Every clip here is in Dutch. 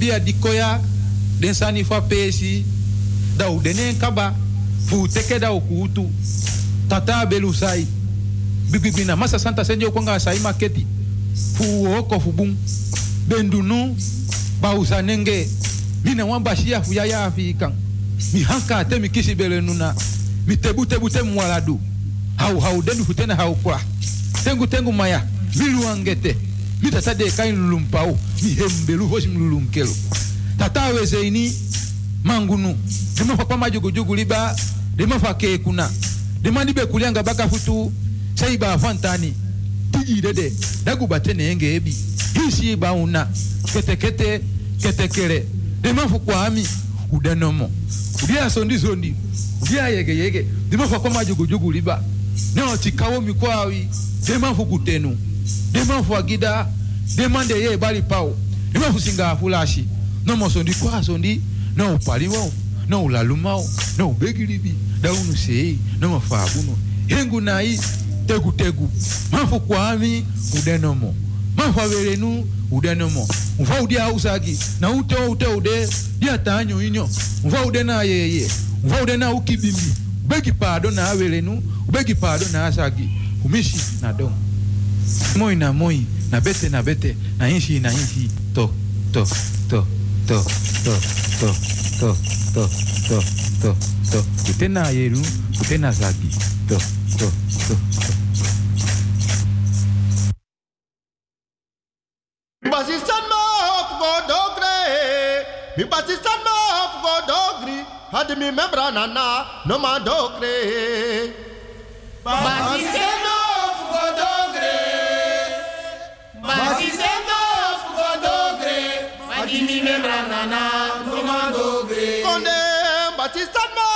dat di koya den sani fa pesi da u denen kaba fu teke da u kutu tata belu sai bibibina masa santa senjo kwanga sai maketi fu oko fu bun bendunu ba mi mina wan basiya fu ya ya afikan mi hanka te mi kisi bele nuna mi tebu tebu te mwaladu. Hau hau denu futena hau kwa. Tengu tengu maya milu angete. Mi tata de kain lulumpau mihembelu vochimlulunkelo tatawe zeini mangunu. Limafa kwa majugujugu liba limafa kekuna limandibe kulianga bakafutu saiba fantani tijidede dagubate enge ebi. Hisiiba una. Ketekete ketekele limafu kwa ami udenomo udia sondi sondi. Udia yege yege. Limafa kwa majugujugu liba. Neo tikawo mikwawi. Limafu kutenu limafu agida demande ye ebali pawo niwe okusinga afulashi nomoso ndi kwaso ndi noupaliwawo noulalumawo noubegilibi daunuseyi nomafaabuno hengu nayi tegutegu mafu kwami udenomo mafu averenu udenomo mva udi ausagi na ute ute ude diatanyo inyo mva ude na yeye mva ude na ukibimbi ubegi pado na averenu ubegi pado na asagi kumishi na domo moi na moi. Na bete na bete. Na inshi na inshi to to to to to to to to to to to. Kutena yeru kutena zagi. To to to to. Basistan ma hop go dogre Mi basistan ma hop go dogri Hadi mi membra nana no ma dogre. Basistan What is that, man?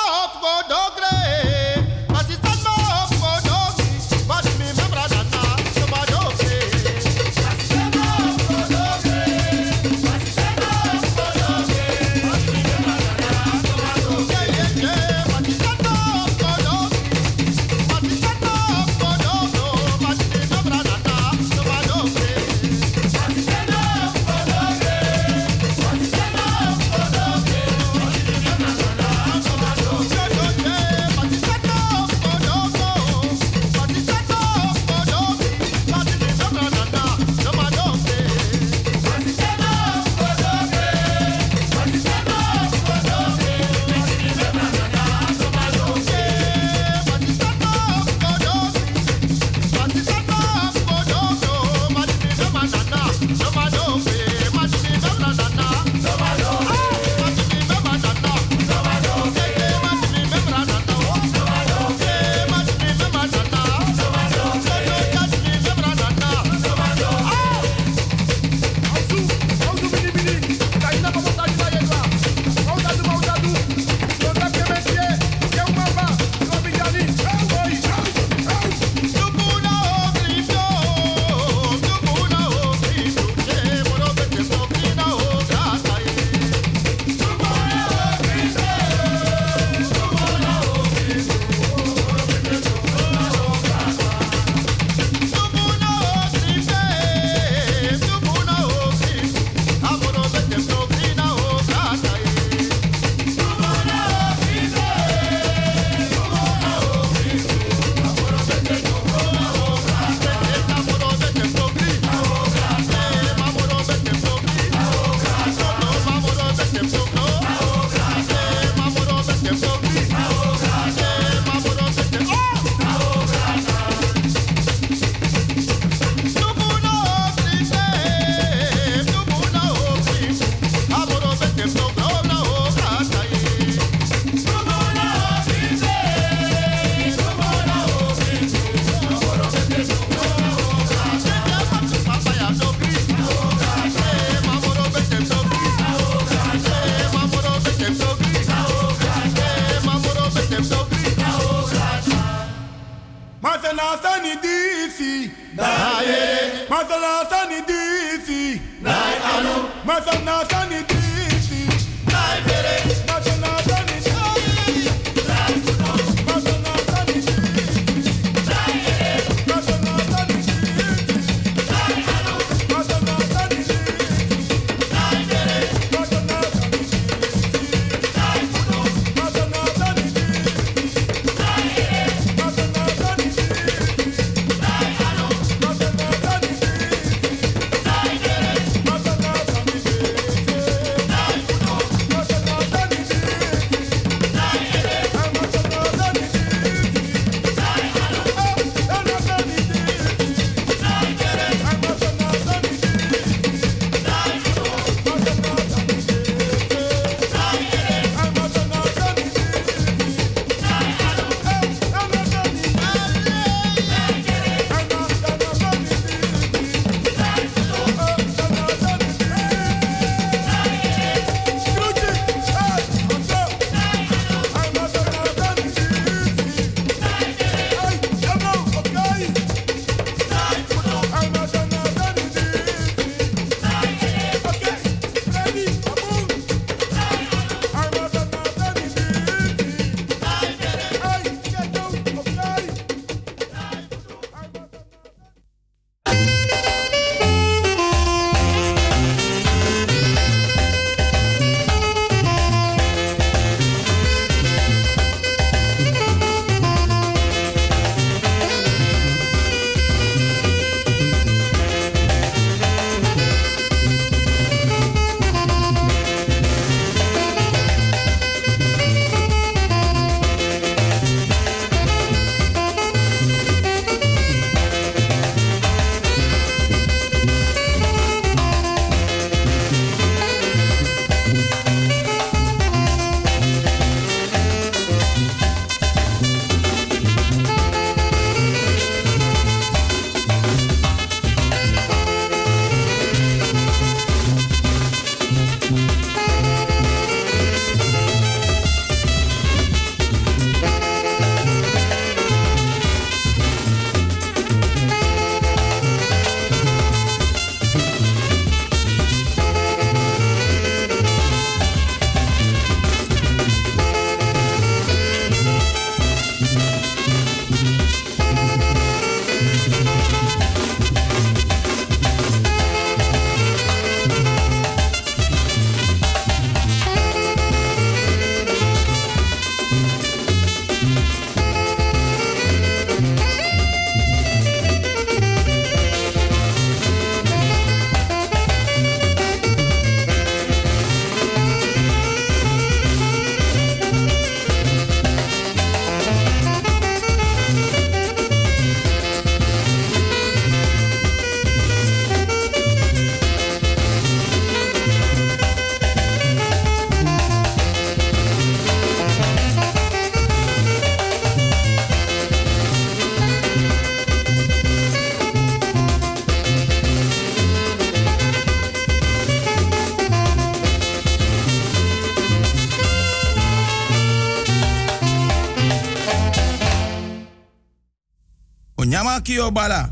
Kio bala.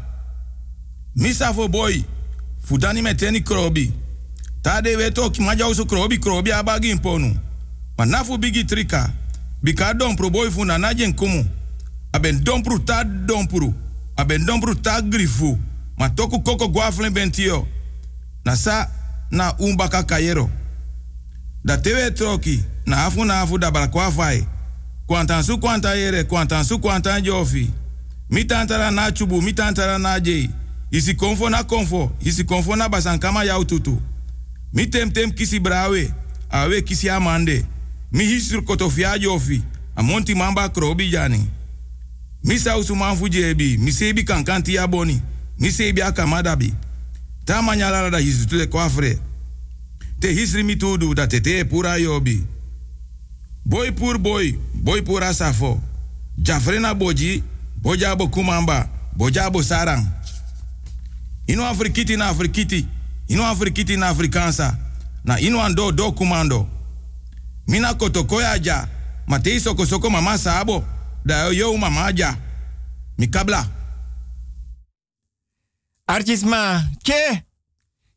Misa fo boy. Fudani meteni krobi. Tade weto ki maja usu krobi krobi abagi imponu. Ma nafu bigi trika. Bika dompru boy fu na najen kumu. Aben dompru ta dompru. Aben dompru ta grifu. Ma toku koko guaflen bentio. Na sa na umbaka kayero. Da tewe troki. Na afu na afu da balakwa fai. Kwantan su kwanta yere. Kwantan su kwantan jofi. Mi tantara na chubu. Mi na jei. Isi konfo na konfo. Isi konfo na basankama yau tutu. Mi tem kisi brawe. Awe kisi amande. Mi hisur kotofia jofi. Amonti mamba krobi jani. Mi sausu manfu jebi. Mi sebi kankanti ya boni. Mi sebi akamadabi. Ta manyala da hisu tule kwafre. Te hisri mi da tete pura yobi. Boy pur boy. Boy pura safo. Jafrena boji. Bojabo kumamba. Bojabo sarang. Ino afrikiti na afrikiti. Ino afrikiti na afrikansa. Na ino do kumando. Mina kotokoya ja. Matei soko mama sabo. Da yo mama. Mikabla. Artisma, ke?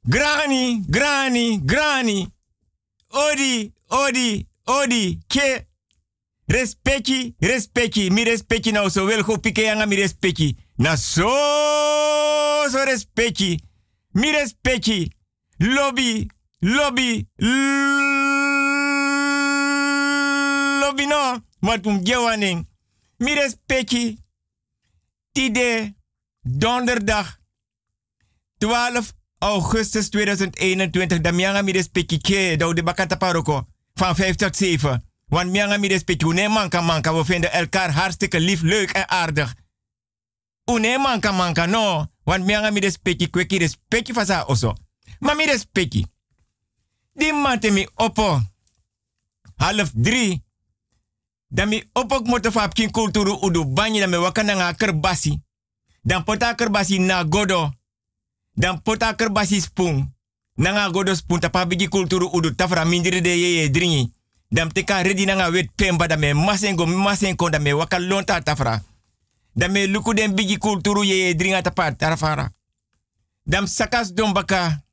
Grani, grani, grani. Odi, odi, odi, ke? Respecti, respecti, mi respecti nou so wel go pike yanga mi respecti. Na so, so respecti. Mi respecti. Lobby, lobby, lobby no. Wat um. Mi respecti. Tide, donderdag, 12 augustus 2021. Da mianga mi respecti ke, da de bakata paroko. Van 5 tot 7. Want mianga mi respecti, une manka manka. We vinden elkaar hartstikke lief, leuk en aardig. Une manka manka, no. Want mianga mi respecti, kweki respecti fasa oso. Ma mi respecti. Di mate mi oppo. Half drie. Dan mi opok moto fap kin kulturu udu banyi dan me wakana nga kerbasi. Dan pota kerbasi na godo. Dan pota kerbasi spoon. Nanga godo spoon tapa bigi kulturu udu tafra mindiri de ye dringi. Dan teka ready nanga wet pemba dan me masengo masengo dan me wakalonta tafra. Dan me luku bigi kulturu ye dringa. Dan sakas don baka.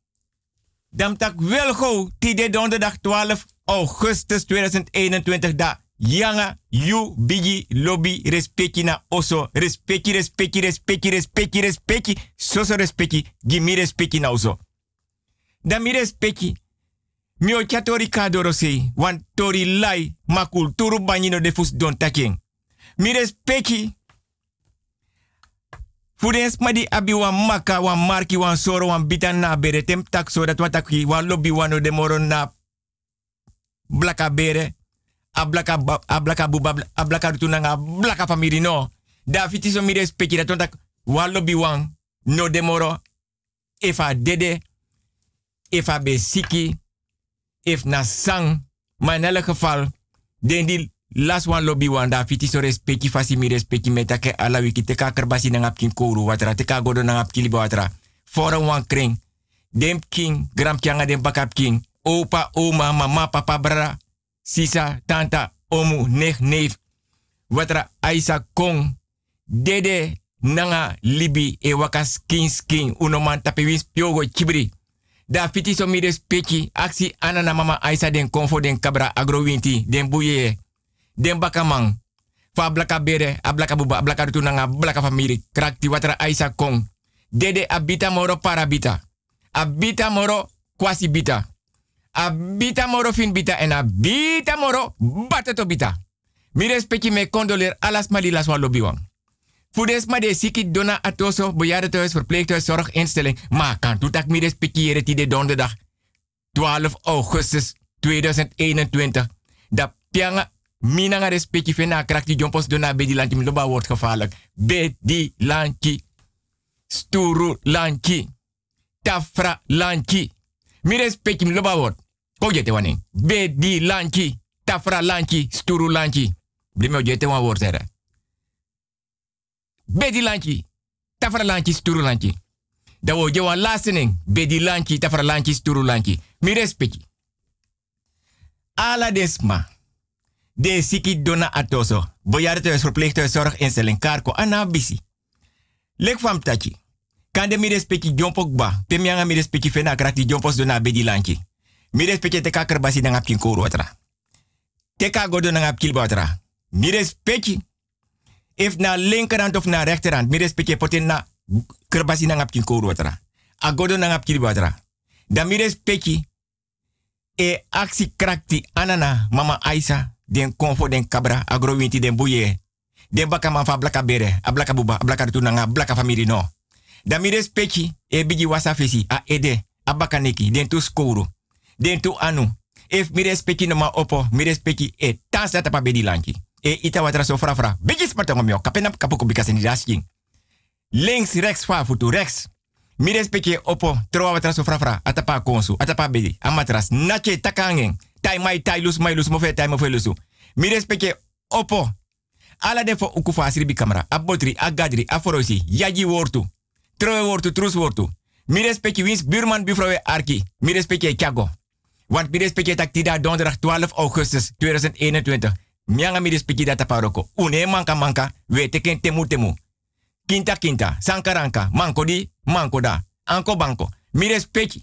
Dan tak wel tide donderdag 12 augustus 2021 da Yanga, you, bigi, lobby, respecti na oso. Respecti, respecti, respecti, respecti, respecti. Soso respecti, gimi respecti na oso. Da mi respecti. Mi o chatori kadoro sei. Wan tori lai, ma kulturu banyino de fus don taking. Mi respecti. Fudens ma di abi wan maka, wan marki, wan soro, wan bitan na bere. Tem tak so dat wat taki, wan lobby wano de moro na blaka bere ablaka ablaka buba ablaka tunanga ablaka famiri no da fiti so mi respecti da tontak wallo bi wan no demoro efa dede efa be siki if na sang maar in geval den di las wan lobby wan da fiti so respecti fasi mi respecti ala na ngap kin kouru watra teka godo na ngap watra fora wan kring dem king gram kyanga dem king opa oma mama papa brara sisa, tanta, omu, nech, neef. Watra Aisa Kong. Dede nanga libi e waka skin skin. Uno man tape wins piogo chibri. Da fiti so mire speki. Aksi anana mama Aisa den konfo den kabra agrowinti. Den buye. Den bakamang. Fa blaka bere, ablaka buba, ablaka rutu nanga blaka famiri. Krakti watra Aisa Kong. Dede abita moro parabita. Abita moro kwasi bita abita moro fin bita en abita moro batato bita. Mi respecti me condoleer alas malilas wa lobiwang. Fudes ma de siki dona atoso bejaardentehuis verpleeghuis zorginstelling. Maar kan toetak mi respectiëren die de donderdag 12 augustus 2021. Da pianga mina nga respecti fena krakti jompos dona bedi lanchi mi loba wordt gevaarlijk. Bedi lanchi. Sturu lanchi. Tafra lanchi. Mi respecti mi loba wordt. Ko te waning. Be di lanchi, tafra lanchi, sturu lanchi. Blime o jete wan woord era. Be di lanchi, tafra lanchi, sturu lanchi. Da wo je wan lastening. Be di lanchi, tafra lanchi, sturu lanchi. Mi respecti. Ala desma. De siki dona atoso. Boyarte verpleeghuis zorginstelling Karko anabisi. Lek fam tachi. Kan de mi respecti jompok ba. Pe mi respecti fena krati jompos do na bedi lanchi. Mi respecti te kakar basi na ngap kin koro atra. Te ka godo na ngap kilba atra. Mi. If na linkerhand of na rechterhand. Mi respecti poten na kerbasi na ngap kin koro atra. A godo na ngap kilba atra. Da mi respecti. E aksi krakti anana mama Aisa. Den konfo den kabra agrowinti den buye. Den baka man fa blaka bere. A blaka buba. A blaka no. Da mi respecti e bigi wasa fesi a ede a bakaneki den tu skoro den tu anu if mi respecti no ma opo mi respecti e tas data pa bedi lanki e ita watra so fra fra bigi sparta ngomyo kapena kapuko bikase ni dasking links rechts fa futu rechts mi respecti opo troa watra so fra fra atapa konsu atapa bedi amatras nache takangen tai mai tai lus mai lus mo fe tai mo fe lusu mi opo. Ala de fo ukufa asiri kamera. Abotri agadri aforosi yaji wortu. Troe wortu, trus wortu. Mi respecti wins buurman buurvrouw Arki. Mi respecti Kjago. Want mi respecti tak tida donderdag 12 augustus 2021. Mianga mi respecti data paroko. Une manka manka, we teken temu temu. Kinta kinta, sankaranka, manko di, manko da. Anko banko. Mi respecti.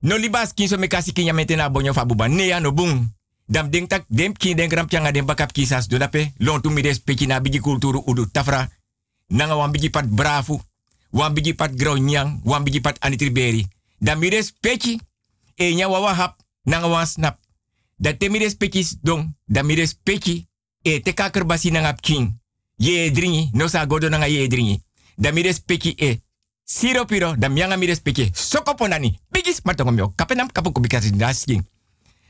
No libas kinso me kasi kinya metena bonyo fabuba. No bung. Dam ding tak dem kin den gram pianga dem bakap kisas do dape. Lontu mi respecti na bigi kulturu tafra. Nanga wan pat brafu wan pat grau nyang, wan pat anitriberi. Dan mires pechi, e nya wawa hap, nanga wan snap. Dat te mires pechis dong, dan mires pechi, e te nanga king. Ye dringi, no sa godo nanga ye dringi. Dan mires e, siro piro, mianga mires pechi, soko ponani, bigis martongo mio, kapenam kapu kubikasi das king.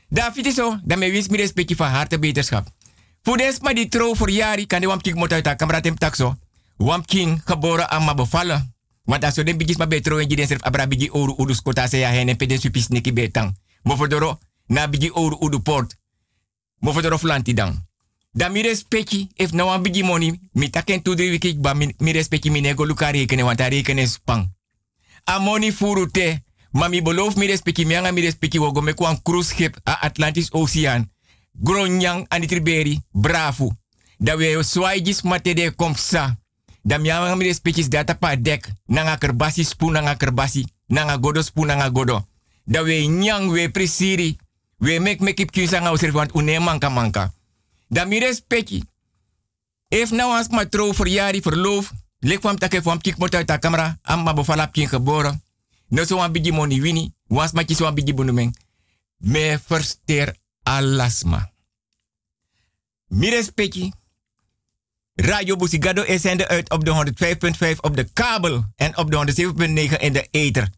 Da fiti so, dan me wis mires pechi van harte beterschap. Voor ma die trouw voor jari, kan de wampik mot uit kameratem takso. Wam king geboren aan ma bevallen. Want als je den bigis ma betro en jiden serf abra bigi oru udu skota se ya hene pede supis betang. Mofodoro na bigi oru udu port. Mofodoro flanti dang. Da mi respecti, if na wan bigi money, mi taken tu drie wiki ba mi respecti mi nego luka a spang. A money furu te, ma mi beloof mi respecti, mi anga mi respecti cruise ship a Atlantis Ocean. Gronyang anitriberi, bravo. Da we swaigis matede komsa. Dan miya mi species data pa dek. Nanga kerbasi spoon nanga kerbasi. Nanga godo spoon nanga godo. Da we nyang we presiri. We mek mek ip kyusa nga usir want une manka manka. Dan mi respecti. If nou als ma trouw verjari verloof. Lek van take van kik mot uit de camera. Amma bevalap kin geboren. No so wan bigi moni wini. Wans ma kis wan bigi bonumeng. Me verster alasma. Mi respecti. Radio Busigado is zender uit op de 105.5 op de kabel en op de 107.9 in de ether.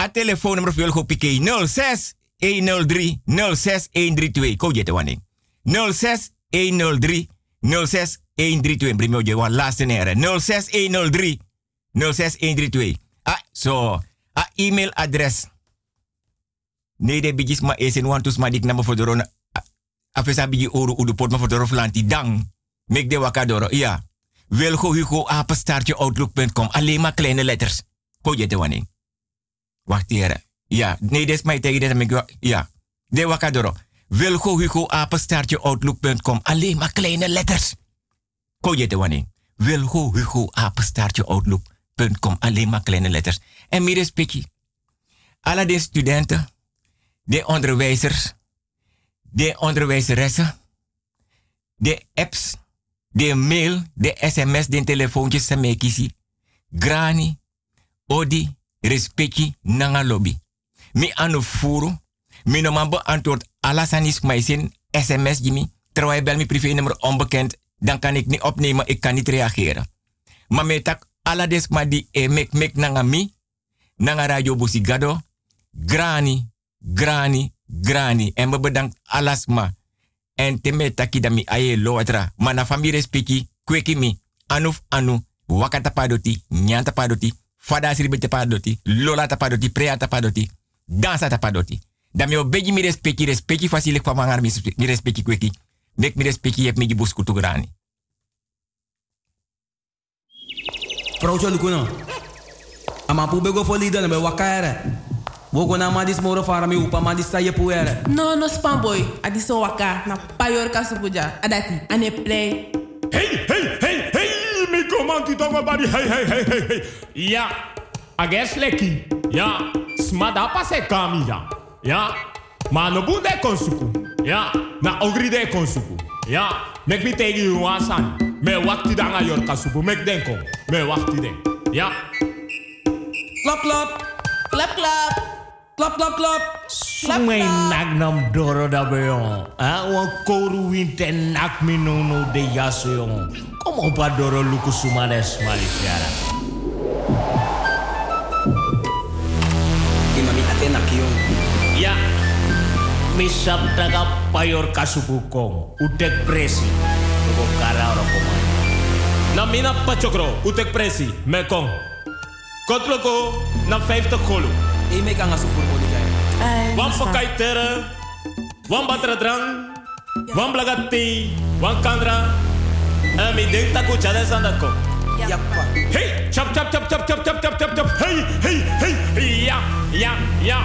A telefoonnummer voor jullie piqué 06 103 06 132. Ko jette wanneer. 06 103 06 132. Primo je wan laatste nere. 06 103 06 132. Ah, zo. A e-mailadres. Nee, de bijis ma is in wantus ma dik na me voor de rona. Afesa biji oru udu pot ma voor de roflanti dang. Mek de wakadoro. Ja. Wilgo Hugo apenstaartje outlook.com. Alleen maar kleine letters. Ko je de wanneer. Wacht hier. Ja. Nee, dit is mij tegen dit. Ja. De wakadoro. Wilgo Hugo apenstaartje. Alleen maar kleine letters. Ko je de wanneer. Wilgo. Alleen maar kleine letters. En meer is Alle de studenten. De onderwijzers. De onderwijzeressen. De apps de mail, de sms, de telefoontjes sa mekisi. Grani, odi, respecti, nanga lobby. Mi anu furu, mi no man beantwoord alasanis maisin sms jimi. Terwijl bel mi privé nummer onbekend, dan kan ik niet opnemen, ik kan niet reageren. Maar me tak ala des ma di e mek mek nanga mi, nanga radio busigado, grani, grani, grani. En me bedankt alasma en teme taki dami aye lo atra. Mana famire spiki, kweki mi, anuf anu, wakata padoti, nyanta padoti, fada siribe padoti, lola tapadoti, prea tapadoti, dansa tapadoti. Dami obeji mi respeki, respeki fasile kwa mangar mi respeki kweki. Mek mi respeki yep mi gibus kutugrani. Procho lukuno. Ama pubego folida na be wakaere. Wogo na madis moro fara mi upa madis sa yepu ere. No, no spam boy. Adi so waka na payor kasupuja. Adati, ane play. Hey, hey, hey, hey, mi man ti tongo bari hey hey hey hey hey. Ja, ages leki. Ja, smada pase kami ja. Ja, maar no bunde konsuku. Ja, na ogri de konsuku. Ja, mek mi tegi you wasan. Me wakti danga yor kasupu mek denko. Me wakti den. Ja. Klap, klap. Klap, klap. Klap, klap, klap. Sumay nak nam doro da beyon. Ah, wan koru winte nak mi no no de yaso yon. Kom op a doro luku smali enak-enak yo. Ya, misap taka payor kasubukong, udek presi, lugo kara orang pemain. Namina pacokro, udek presi, mekong. Kotloko, na 50 kolu. Ime kang asupur mo digay. Eh, wan pakai tera, wan batra drang, wan blagati, wan kandra. Ami deng taku jadesandako. Hey, chap chap chap chap chap chap chap chap chap. Hey, hey, hey. Ja, ja, ja.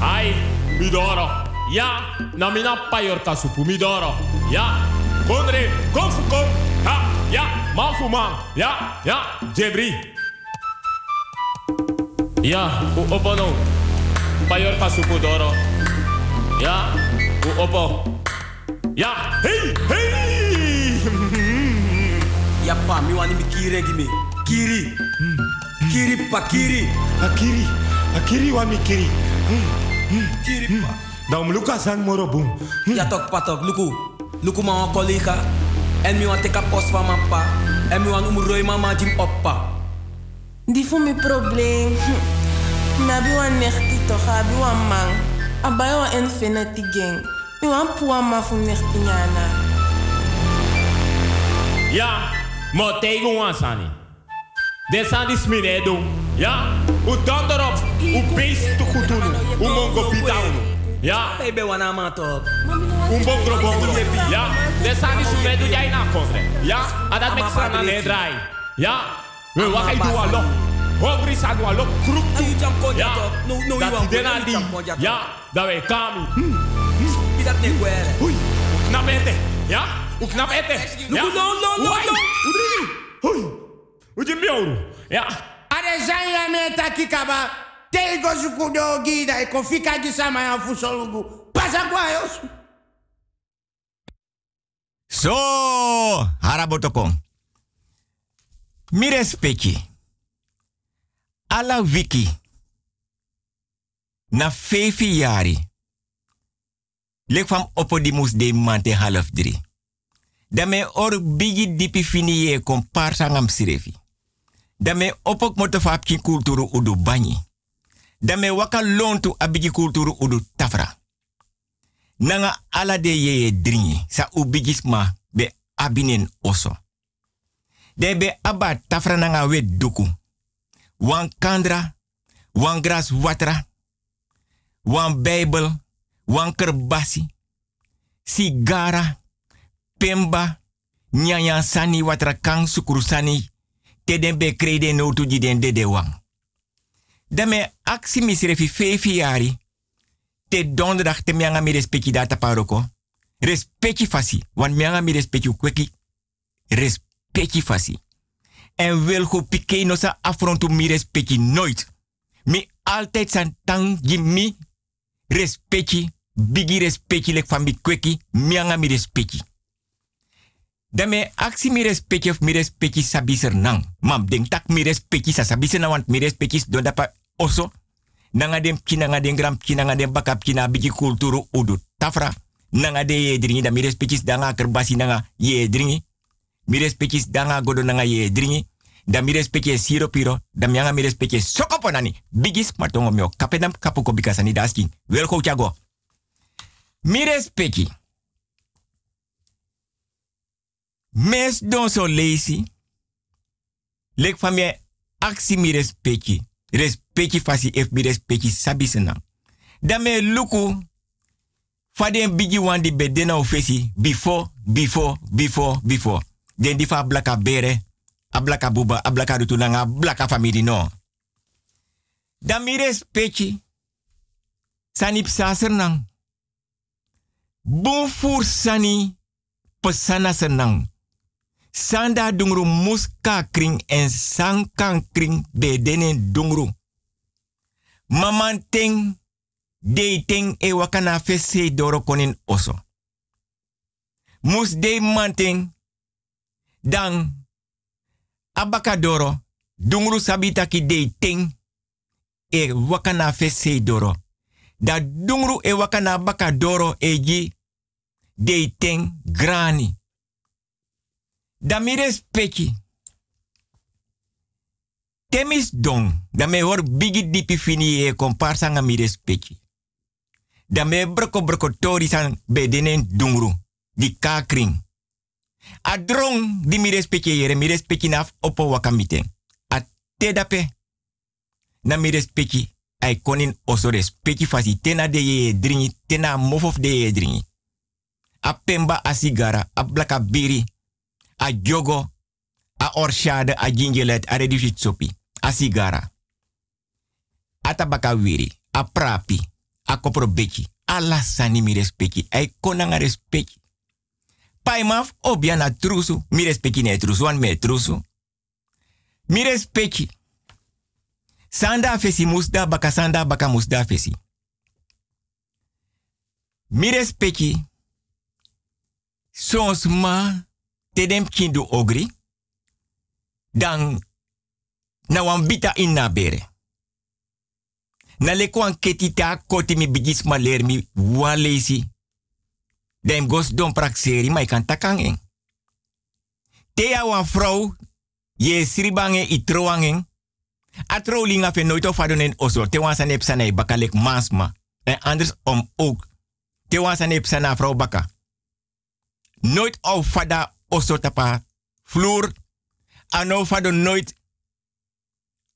Ai, midoro. Ja, na mina payor kasupu midoro. Ja, kondre, kom kom. Ha, ja, man man. Ja, ja, jebri. Ja, u opo no. Payor kasupu doro. Ja, u opo. Ja, hey, hey. Yappa, mi wani mi kiri gimi. Kiri. Kiri pa kiri. Akiri, akiri wa mi kiri. Kiri pa. Dan luka sang moro boom. Ja tok patok, luku. Luku ma collega. En mi wan teka post van mijn pa. En mi wan umroi mama jim oppa. Die voor mijn probleem. Hm. Na bi wan nechti toch, abi wan man. Abai wan infinity gang. Mi wan puwa ma fu nechti nyana. Ja, maar tegen ons aan. Dit die sminedo. Ja, u dan erop. U beest te goed doen. U mongo pitao. Ja, wana ma tok. u bongro bongro. Ja, dit zijn die sminedo jij na kondre. Ja, en dat met z'n aan het draai. Ja, we wachten. Hongri toe. Ja, dat die den aan die. Ja, dat wij kami. Is gwere? Oei, u knap eten. Ja, u knap eten. Ja, no, no, no, no. Oei, u je miauw. Ja. Are zanya meta kikaba. Tego sukudo gida e kofika gisama ya fusolugu. Pasa kwa. So, harabotokong. Mi respecti. Ala wiki. Na fefi yari. Lek fam opodimus de mante half drie. Dame or bigi dipi fini ye kom parsangam sirefi. Dame opok fapki kulturu udu banyi. Dame waka lontu abigi kulturu udu tafra. Nanga ala de ye dringi sa ubigisma be abinen oso. De be aba tafra nanga we duku. Wan kandra, wan gras watra, wan bijbel, wan kerbasi, sigara, pemba, nyanyan sani watra kang sukuru sani, te den be krede no tu di den de de wang. Dame aksi misrefi fefi te mianga mi respecti data paroko. Respecti fasi, want mianga mi respecti kweki. Respecti fasi. En wil go pike no sa afrontu mi respecti nooit. Mi altijd san tang mi respecti, bigi respecti lek van kweki, mianga mi respecti. Dame aksi mi respecti of mi respecti sabiser nang. Mam denk tak mi respecti sa sabiser na want mi respecti oso. Nanga dem gram kina dem bakap kina kulturu udu tafra. Nanga de ye dringi da mi danga kerbasi nanga ye dringi. Mi respectis danga godo nanga ye dringi. Da mi respecti siro piro. Da mi anga mi respecti sokopo nani bigis matongo mio. Kapedam kapuko bikasani daskin welko chago mi respecti mes don so lazy lek van mij actie mi respecti respecti fasi ef mi respecti sabi senang. Dan me luku faden bigi wan di bedena ofesi before, before, before, before. Den di fa blaka bere, a blaka buba, a blaka rutu nanga, blaka family no. Dan mi respecti sanip saser nang. Bon fur sani pesana senang. Sanda dungru muska kring en sankan kring bedenen dungru. Maman ting de ting e wakana fese doro konin oso. Mus de manting dan abakadoro dungru sabita ki de ting e wakana fese doro. Da dungru e wakana bakadoro e ji de ting grani. Da mi respecti. Temis don, da me hor bigi dipi fini e komparsa nga mi respecti. Da me broko broko tori san bedenen dungru, di kakring. A drong di mi respecti yere, mi respecti naf opo wakamiten. A te dape, na mi respecti ai konin oso respecti fasi tena de ye dringi, tena mofof de ye dringi. A pemba a a blaka biri, a jogo, a orshade, a gingelet, a redifit sopi, a sigara. A tabaka wiri, a prapi, a kopro beki, a lasani mi respecti, ai konanga respecti. Paimaf obia na trusu, mi respecti ne trusu, me. Mi respecti. Sanda fesi musda baka sanda baka musda fesi. Mi respecti. Sons tedem kindu ogri. Dan na wan bita in na bere. Na le kwan ketita koti mi bigis ma ler mi wan. Dem gos don prakseri ma ikan takang eng. Tea wan vrouw ye sribange i troangen. A trouwlinga fe nooit of adonen oso. Te wan sanai bakalek mansma. En anders om ook. Te wan sana vrouw baka. Nooit of fada oso tapa vloer. Ano fado nooit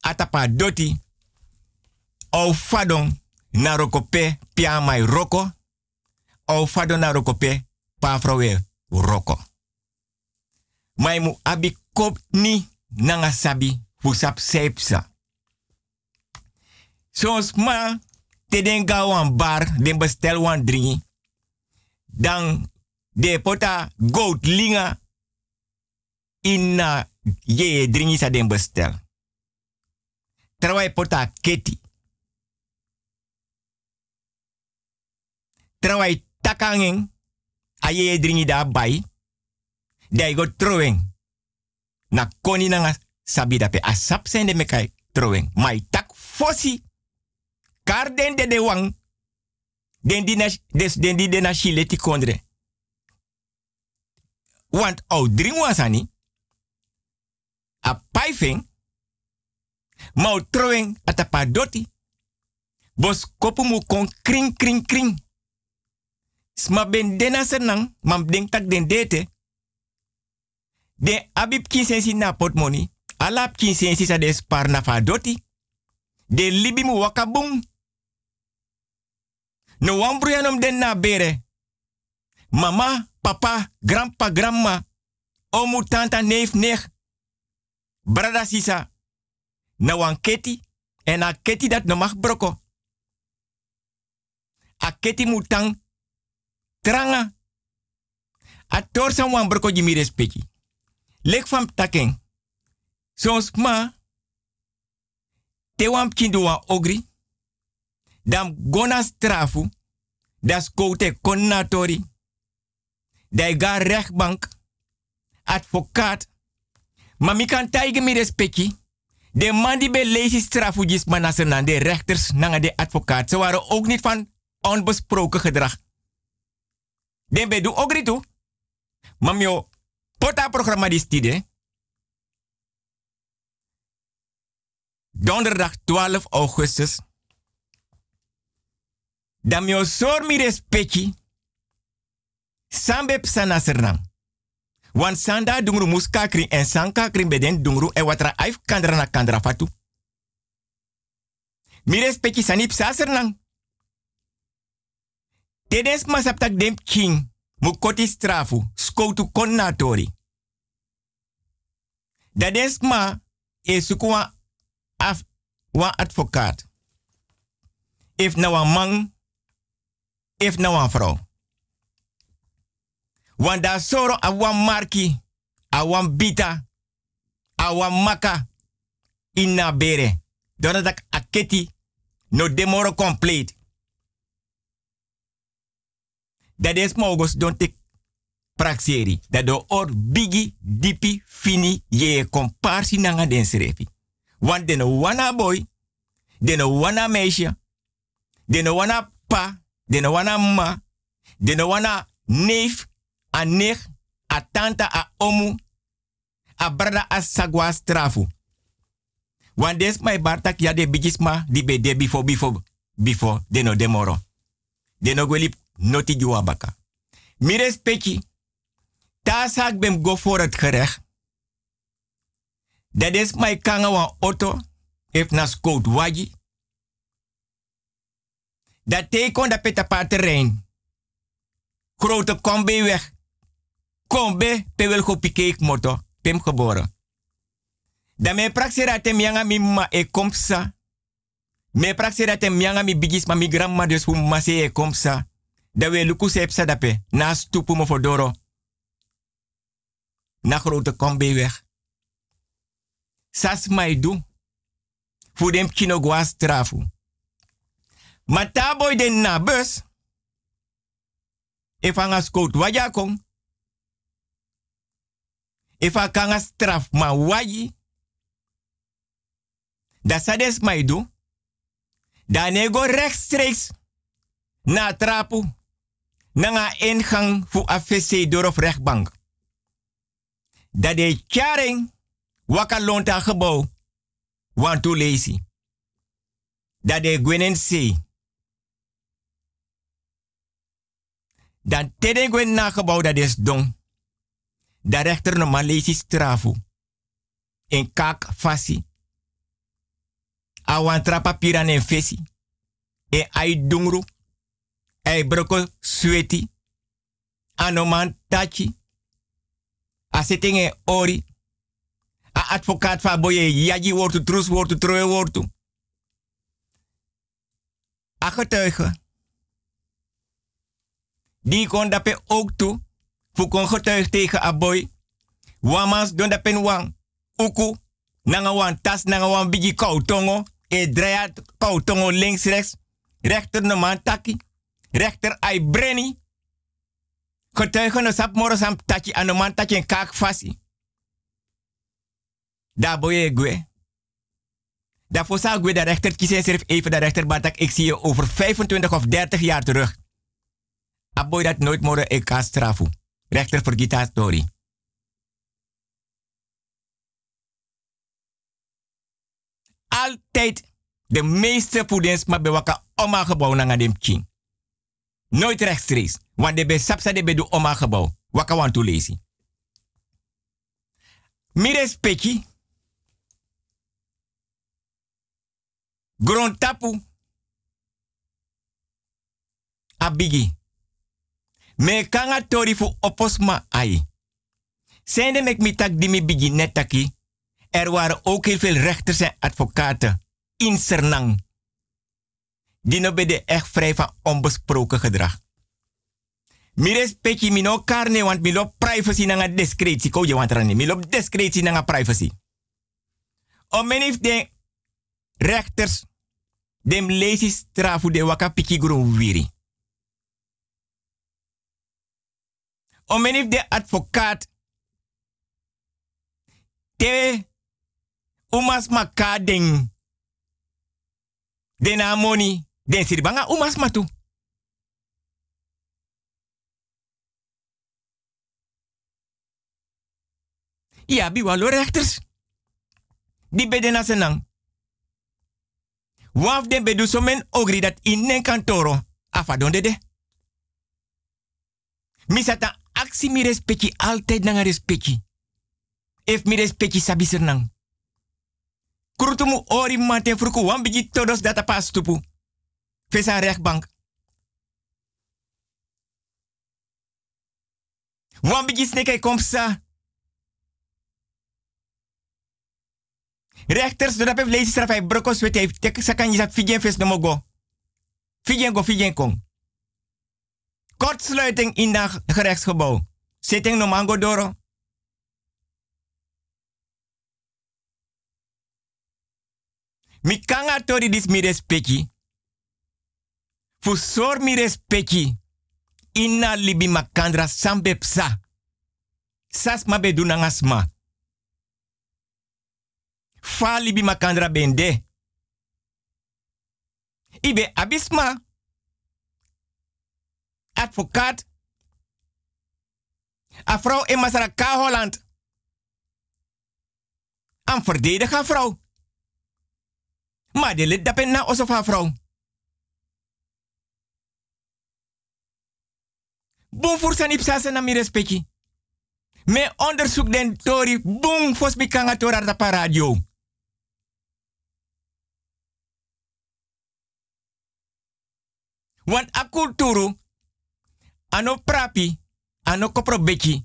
atapa doti. Of fadon na rokope pia mai roko. Of fadon na rokope pa vrouwe roko. Mai mu abi kop ni nanga sabi fusap sepsa. Soms ma te den ga wan bar, den bestel wan dringi. Dan de pota goat linga in na ye dringi sa den bestel. Terwijl pota keti. Terwijl takangeng a ye dringi da bai. Dai go trowing. Na koni na sabi dape a sap sende me kai trowing. Mai tak fosi. Kar den de de wang. Den di des den di de na kondre. Want au dring wasani. A paifing. Mau trowing atapa doti. Bos kopu kon kring kring kring. Sma ben dena senang, mam denk tak den dete. De abib kinsensi na potmoni. Alap kinsensi sa de na fa doti. De libi mu wakabung. No wambruyanom den na bere. Mama, papa, grandpa, grandma. Omu, tanta, neef. Brada sisa. Na wan keti. En a keti dat no mag broko. A keti. Tranga. A torsan wan broko jimi respecti. Lek van taken. Sons ma. Te wan kindu wan ogri. Dam gona strafu. Das kote konnatori. Dai ga rechtbank. Advocaat. Maar mi kan taige mi respecti. De man die bij lezen strafu gis manasenan. De rechters nanga de advocaat. Ze waren ook niet van onbesproken gedrag. Den du ogri tu. Mamio pota programma di stide. Donderdag 12 augustus. Dan mio sor mi respecti. Sambe psana sernang. Wan sanda dungru muska kri en sanka kri beden dungru e watra aif kandra na kandra fatu. Mi respecti sanip sa sernang. Tedes masaptak dem king. Mu koti strafu. Skoutu konnatori. Dades ma e sukuwa af wa advocaat. If na wan man, if na wan vrouw. Want daar soro a wan marki, Awan bita. Awan maka. Inna bere. Doordat ik aketi. No demoro complete. Dat is mogos don tek praxeri. Dat do or bigi dipi fini je komparsi nanga den srefi. Want den wana boy. Den wana meisje. Den wana pa. Den wana ma. Den wana neef. A nech. A tanta a omu. A brada a sagwa strafu. Want des my bartak ya de bigisma di be de before before before de no demoro. De no gweli noti baka. Mires peki. Ta bem go voor het gerecht. Dat is my kanga auto. If na scout wagi. Dat teken dat peta pa terrein. Grote kombe weg. Kombe pe wel go moto. Pem geboren. Da me praxera mianga mi ma e komsa. Me praxera te mianga mi bigis ma mi grandma dus hu mase e komsa. Da we luku sepsa dape. Na stupu mo fodoro. Na grote kombe weg. Sas mai du. Fu dem kino gwa strafu. Ma taboy den na bus. E fanga scout waja kong. E fa kanga straf ma waji. Da sades mai du. Da nego rechtstreeks na trapu. Na ingang voor AVC door of rechtbank. Dat de charing waka lonta gebouw. Want to lazy. Dat de gwenen see. Dan tede gwen na gebouw dat is dong. Da rechter no Malesi strafu. In kak fasi. Awan trapa piran en fesi. E ai dungru. Broko sweti. Tachi. A ori. A advocaat van boye yaji wortu, trus wortu, troe wortu. A getuige. Die kon dape ook toe. Voor kon getuige tegen a boy. Wamans don dapen wang. Uku. Nanga wan tas, nanga wan bigi kautongo. E draait kautongo links, rechts. Rechter no man taki. Rechter ai breni. Getuige no sap moro sam taki. Ano man taki en fasi. Daar boye gwe. Daarvoor zou ik de rechter kiezen en even de rechter batak. Ik zie je over 25 of 30 jaar terug. Aboy dat nooit more ik kan straffen. Rechter vergiet haar story. Altijd de meeste voedings maar bewaka oma gebouw na dem king. Nooit rechtstreeks. Want de be sapsa de do oma gebouw. Waka want to lazy. Mires peki. Grond tapu. Abigi. Me kanga tori fu oposma ai. Zijnde mek mi tak di mi bigi netaki. Er waren ook heel veel rechters en advocaten in Sernang. Die no echt vrij van onbesproken gedrag. Mi respecti mi no karne want mi privacy nanga discretie. Ko je want rani. Mi discretie nanga privacy. O menif de rechters dem lezi strafu de waka piki groen wiri. O menif de advocaat te umas maka den den amoni den siribanga umas matu. Ja, bi walo rechters. Die beden na senang. Waf den bedu so men ogri dat in kantoro. Afa de. Misata aksi mi respecti altijd nanga respecti. If mi respecti sabi sernang. Krutumu ori mate fruku wan bigi todos data pas tupu. Vesa rechtbank. Wan bigi sneke komsa. Rechters, dat heb lezen straf hij brokos wet heeft. Tek sakan je fidjen vis no mogo. Fidjen go, fidjen kong kortsluiting in dat gerechtsgebouw. Zitting no mango doro. Mi kanga tori dis mi respecti. Fusor mi respecti. Inna libi makandra sambe psa. Sas ma ngasma. Fa libi makandra bende. Ibe abisma. Advocaat. A vrouw in Masaraka Holland. Een verdediger vrouw. Maar de lid dat na haar vrouw. Boom voor zijn ipsase na mi respecti. Me onderzoek den tori boom fos bikanga tora da radio. Want a ano prapi, ano koprobeki,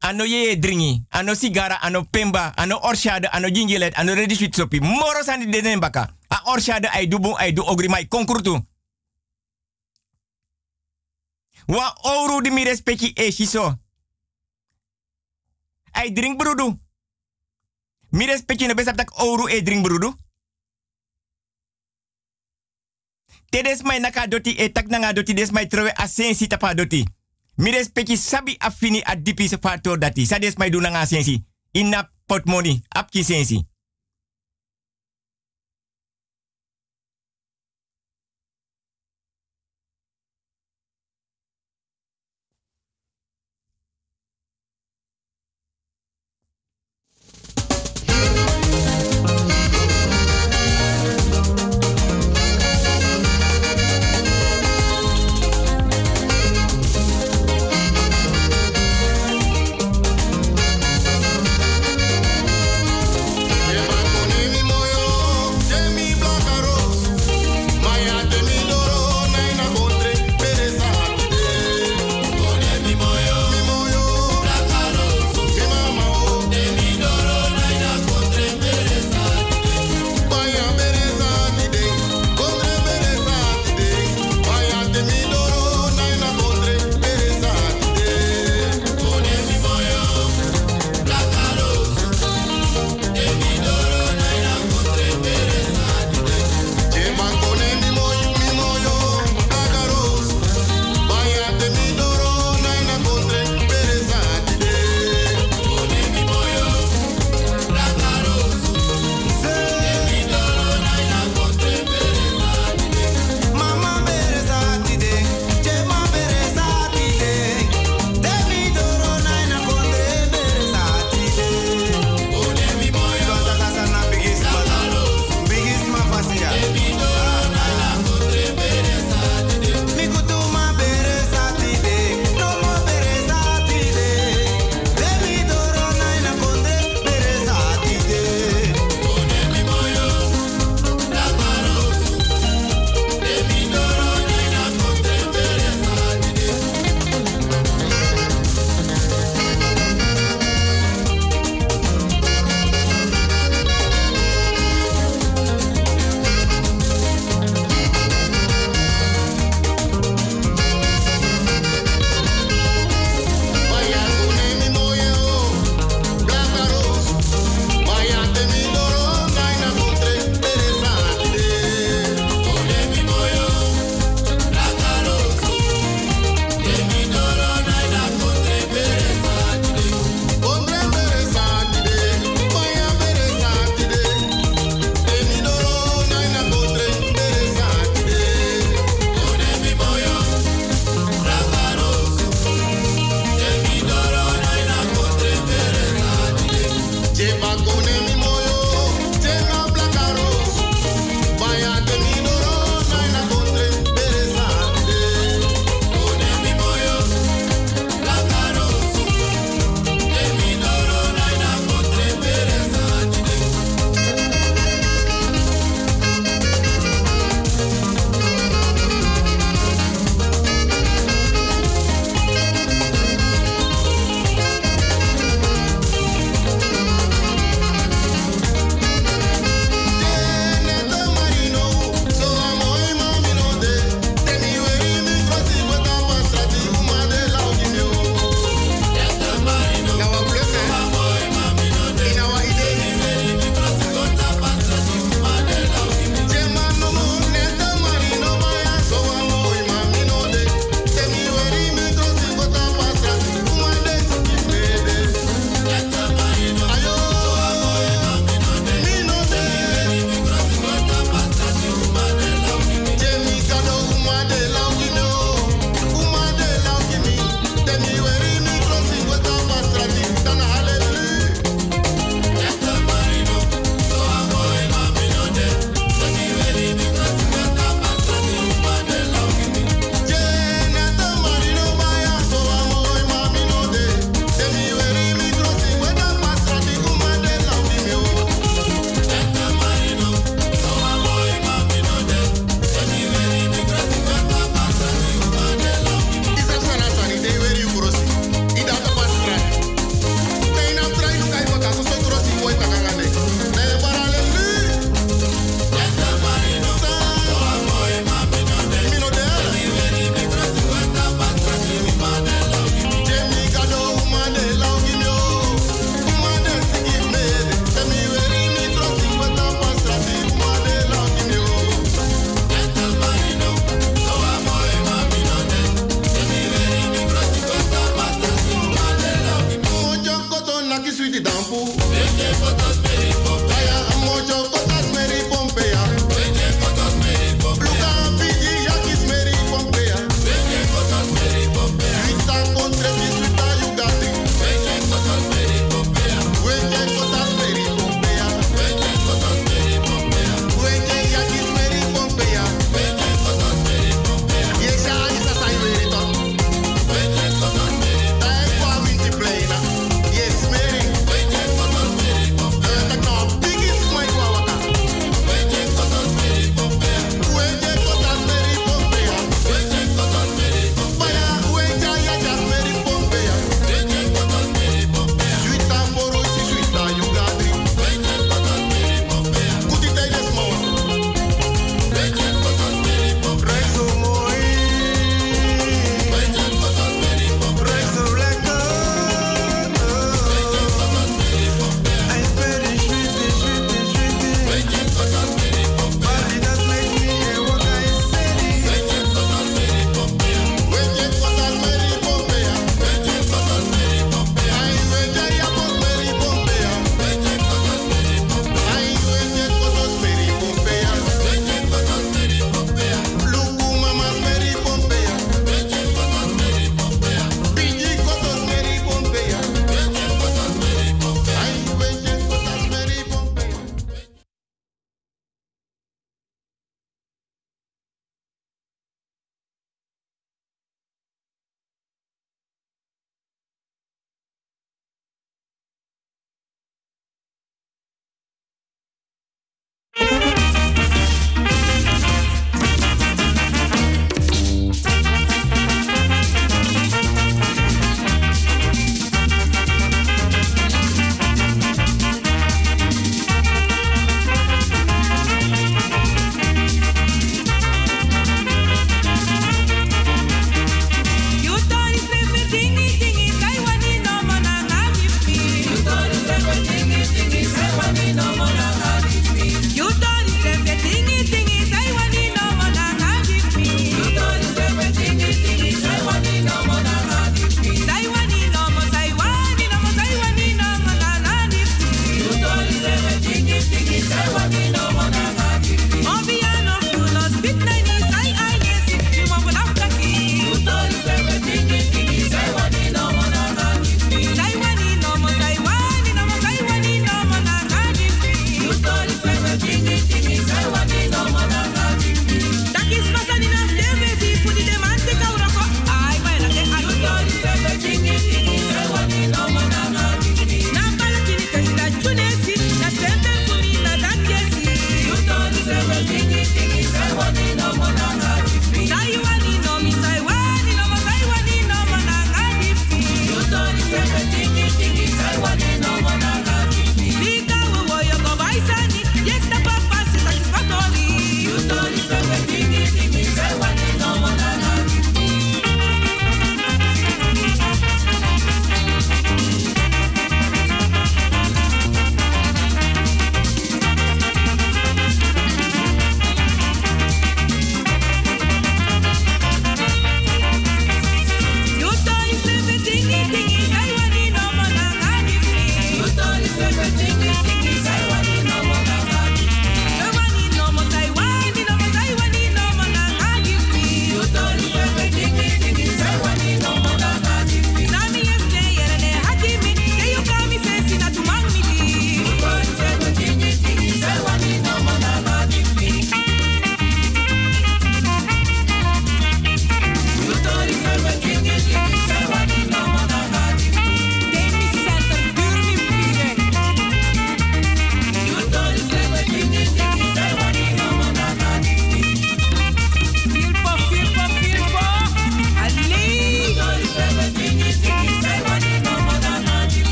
ano ye dringi, ano sigara, ano pemba, ano orshade, ano gingelet, ano ready sweet sopi. Moro sani denen baka. A orshade ay dubu ay du ogri mai konkurtu. Wa ouro di mi respecti e shiso. Ay drink brudu. Mi respecti no besap tak ouro e drink brudu. Tedes mai naka doti e tak nanga doti des mai trowe asensi tapa doti. Mi respecti sabi afini a dipi se fator dati. Sa des mai nanga asensi. Inna potmoni apki sensi.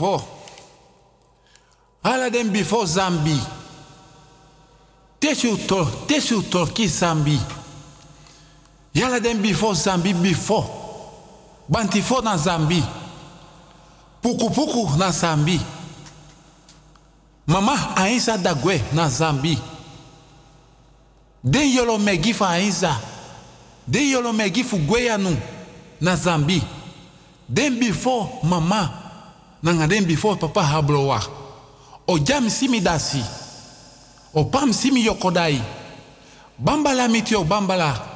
before. All of them before Zambi. Tesu to, tesu toki Zambi. All of them before Zambi before. Bantifo na Zambi. Puku puku na Zambi. Mama ainsa dagwe na Zambi. Den yolo megifu ainsa. Den yolo megifu na Zambi. Den before mama nangaren before papa hablowa. O jam simi dasi. O pam simi yokodai. Bambala mitio bambala.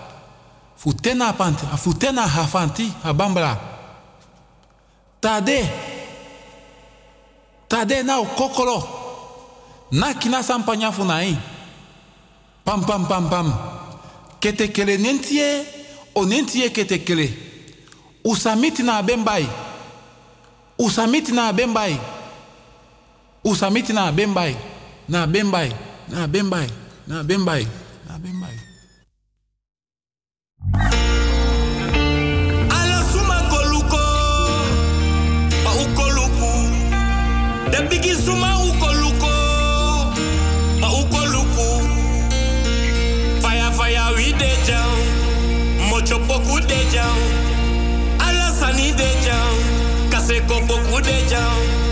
Futena panti, futena hafanti ha bambala. Tade. Tade nao kokolo. Na kina sampanya funai. Pam pam pam pam. Ketekele nentie, o nentie ketekele. Usamiti na bembai usamiti na bembai. Usamiti na bembai. Na bembai. Na bembai. Na bembai. Na bembai. kopo kudeja.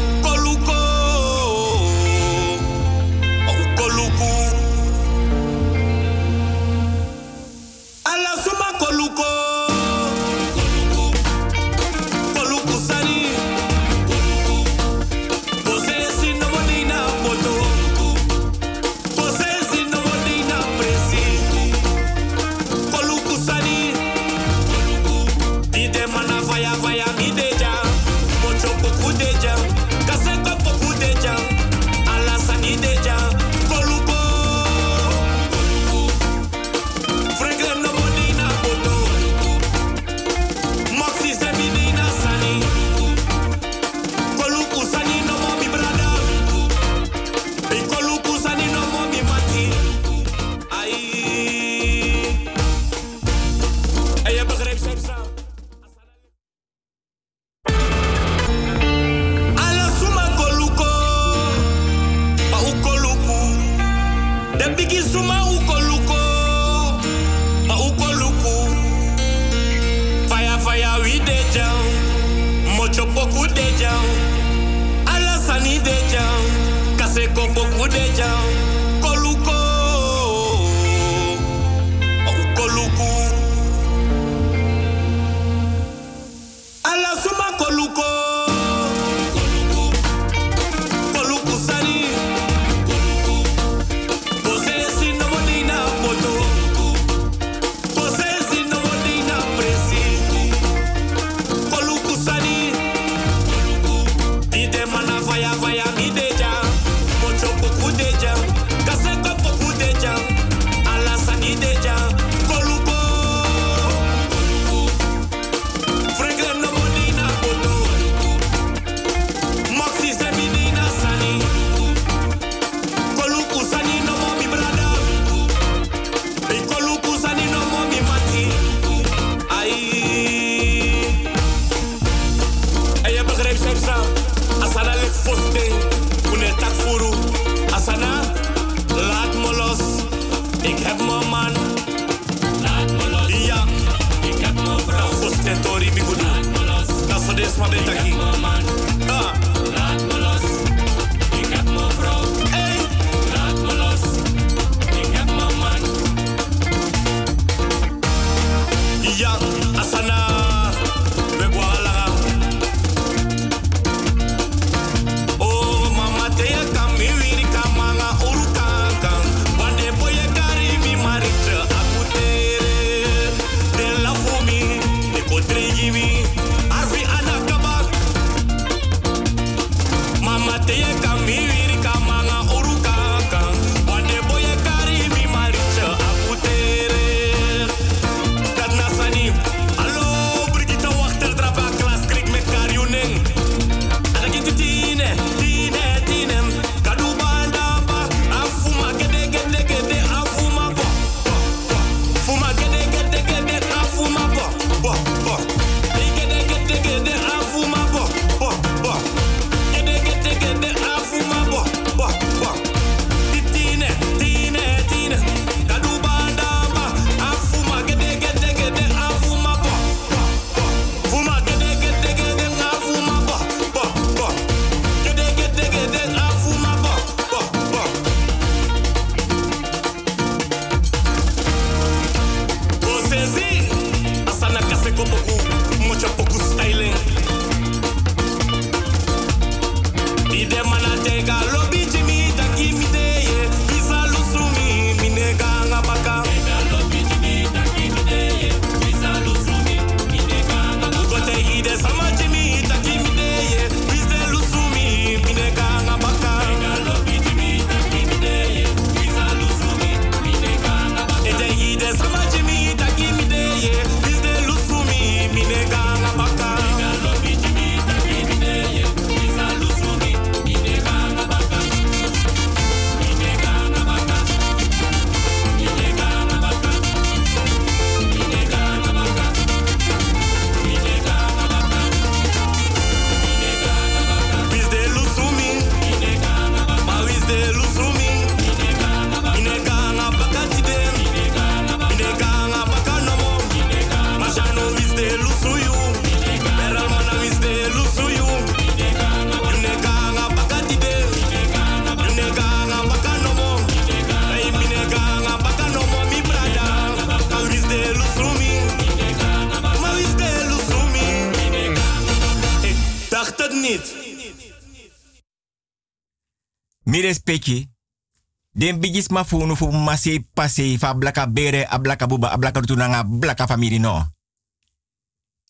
Den bigis ma funu fu masi pase fa blaka bere a blaka buba a blaka tunanga blaka no.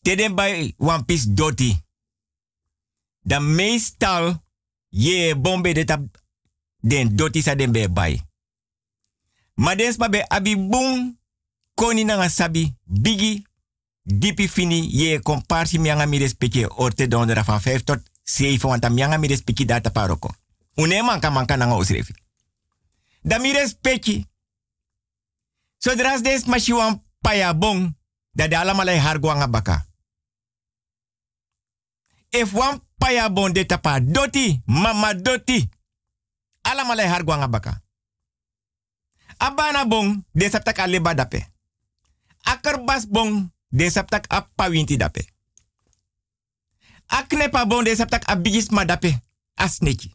Te den bij one piece doti. Dan meestal ye bombe de tap den doti sa den den spa be abi boom koni nanga sabi bigi dipi fini ye komparsi mianga mi respecti orte dondera van 5 tot 7 want mianga mi respecti data paroko. Une manka manka nanga osrefi. Da mi respecti. Zodra des mashiwan paya bon, da de alamalai hargwanga baka. If wan paya bon de tapa doti, mama doti. Alamalai hargwanga baka. Abana bon, de saptak aleba dape. Akarbas bon, de saptak winti dape. Aknepa bon, de saptak abigis ma dape. Asneki.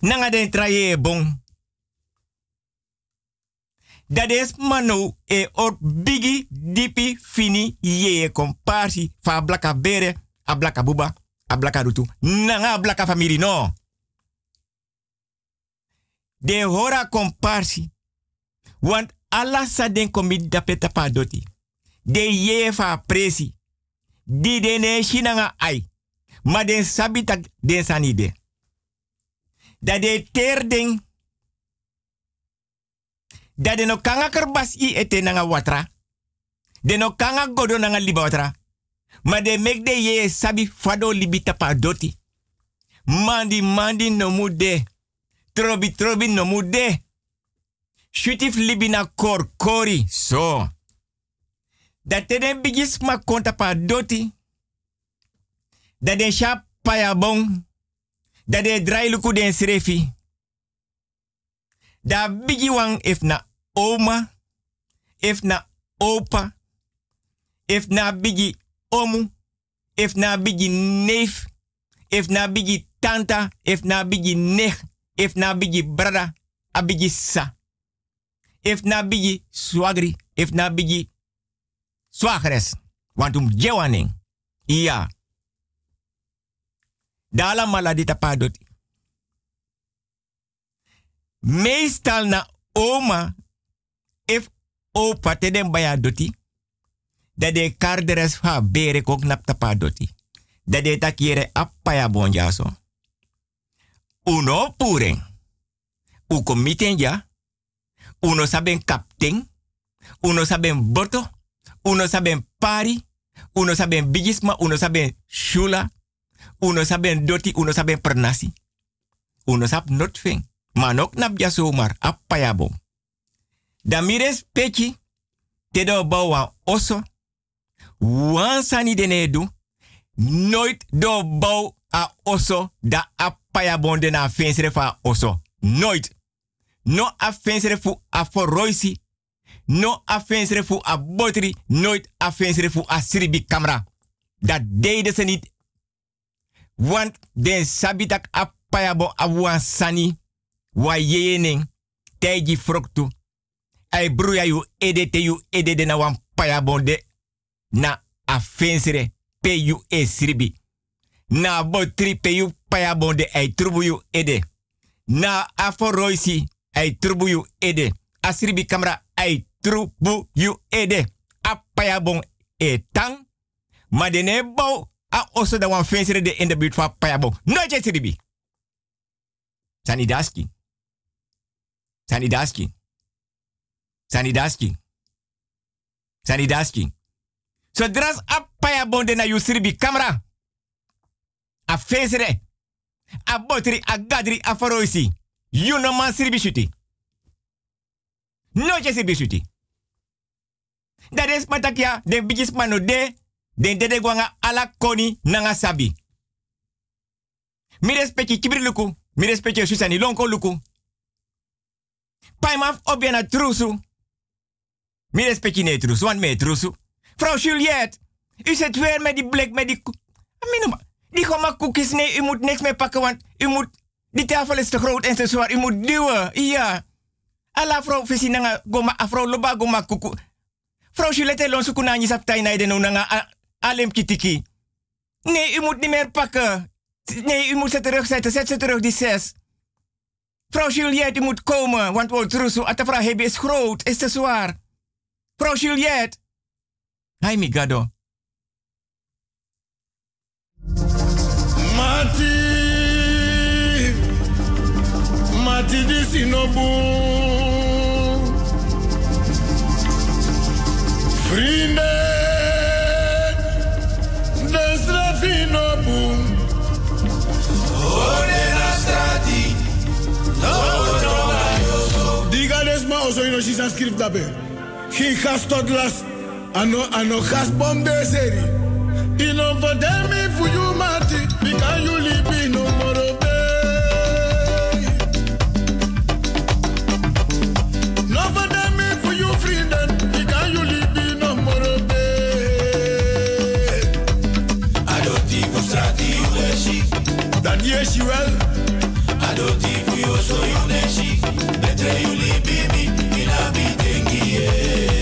Nanga den traye bon. Dat is mano e or bigi dipi fini ye komparsi fa blaka bere a blaka buba a blaka rutu. Nanga blaka famiri no. De hora komparsi. Want alla sa den komi dapeta pa doti. De ye fa presi. Di de ne shinanga ai. Ma den sabitak den sanide. Dat de ter ding. Dat de no kanga kerbas i ete nanga watra. De no kanga godo nanga liba watra. Ma de mek de ye sabi fado libi tapa doti. Mandi mandi no mu de. Trobi trobi no mu de. Shutif libi na kor kori. So. Dat de den bigis ma konta pa doti. Dat den sha paya. Dat de drai luku den srefi. Da bigi wang if na oma. If na opa. If na bigi omu. If na bigi neef. If na bigi tanta. If na bigi nech. If na bigi brada. A bigi sa. If na bigi swagri. If na bigi swagres. Want um jewaning. Ja. Dala maladi tapadoti. Meestal na oma, if opa te den baya doti, dat de karderes ha bere kok nap tapadoti. Dat de takiere appaya bonjaso. Uno puring. U komiten ja. Uno saben kapten. Uno saben boto. Uno saben pari. Uno saben bigisma. Uno saben shula. Uno saben doti. Uno saben pernasi. Uno sap nothing. Maar ook nap ja zomaar. Appayabo. Dan mires peki. Te do bouwa oso. Wansani dene du. Nooit do bouw a oso. Da appayabon de na fa oso. Nooit. No afensere fu a foroisi. No afensere fu a botri. Nooit afensere fu a kamera. Dat deden ze niet. Want den sabitak appayabo abuan sani. Wa yening. Teji froktu. Ai bruya yu ede te yu ede de na wan payabon de. Na afensere pe yu e sribi. Na botri pe yu paya bonde ay trubu yu ede. Na aforoisi ay trubu yu ede. Asribi kamera ay trubu yu ede. A paya bon etang. Maar de ne bouw a osso da wan fensere de in de buurt van paya bon. Nooit sribi. Sanidaski. Sanidaski. Sanidaski. Sanidaski. Zodra a paya bonde na yusribi camera. A fezere. A botri, a gadri, a faroisi. You no man sribi shuti. No je sribi shuti. Dat is matakia, den bijis mano de, den dede gwanga ala koni nanga sabi. Mi respecti kibri luku, mi respecti susani lonko luku. Paimaf obiana trusu. Mi respecti ne trusu, want me trusu. Vrouw Juliette, u zit weer met die blik, met die... Minima, die goma koekjes, nee, u moet niks meer pakken, want u moet... Die tafel is te groot en te zwaar, u moet duwen, ja. Alla vrouw visinanga goma, afro loba goma kuku. Vrouw Juliette, lon suku nani saptai na ideno nanga alem kitiki. Nee, u moet niet meer pakken. Nee, u moet ze terugzetten, zet ze terug, die zes. Vrouw Juliette, u moet komen, want we trusu, atafra hebben is groot, is te zwaar. Vrouw Juliette. Hai mi gado. Mati, mati di sinobu. Vrienden, Desma oso ino shisa script dabe. Geen gas tot last, ano ano gas bom de seri. You mati, live in no more No for them if you vrienden, because you live in no more Adoti for strati uleshi. Dat yes you well. Adoti for you so you neshi. Betre you a yeah.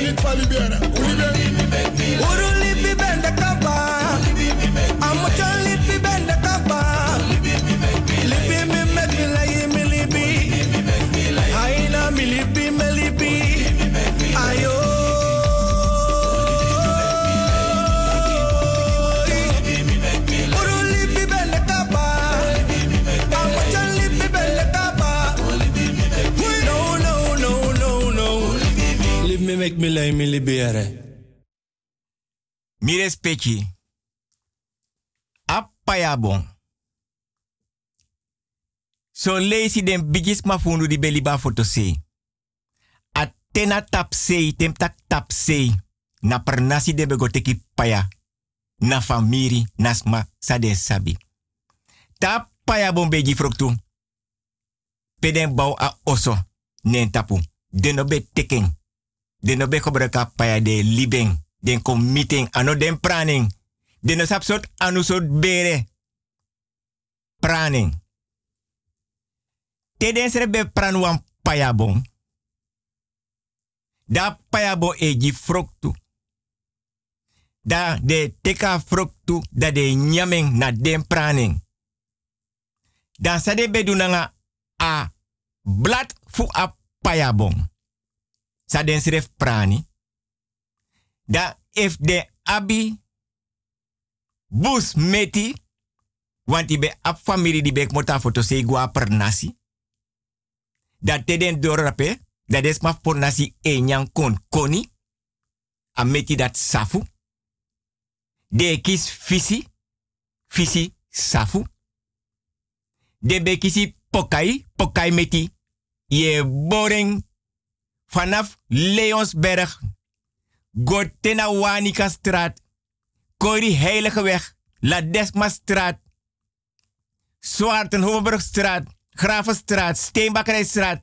Khanit we khanit fa li Like me libere. Mi respecti. Appaya bon. So lazy den bigis ma fundu di beli ba foto se. A tena tap se, tem tak tap. Na de bego teki paya. Na famiri, nasma, sa den sabi. Tap paya bon beji froktu. Peden bau a oso. Nen tapu. Den obe teken. Den obe kobreka paya de libeng. Den kom meeting. Ano den praning. Den sap sot anu sot bere. Praning. Te den serbe pran wan payabon. Da payabo eji froktu. Da de teka froktu da de nyameng na den praning. Dan sa de bedu nanga a blad fu a payabon. Sa den seref prani. Da if de abi bus meti want ibe ap family di bek mota foto se gua per nasi. Dat te den dorape, dat is ma por nasi e nyang kon koni. A meti dat safu. De kis fisi, fisi safu. De be kisi pokai, pokai meti. Je boring vanaf Leonsberg. Gotena Wanika straat. Kori Heilige Weg. La Desma straat. Zwaartenhovenbrugstraat. Gravenstraat. Steenbakkerijstraat.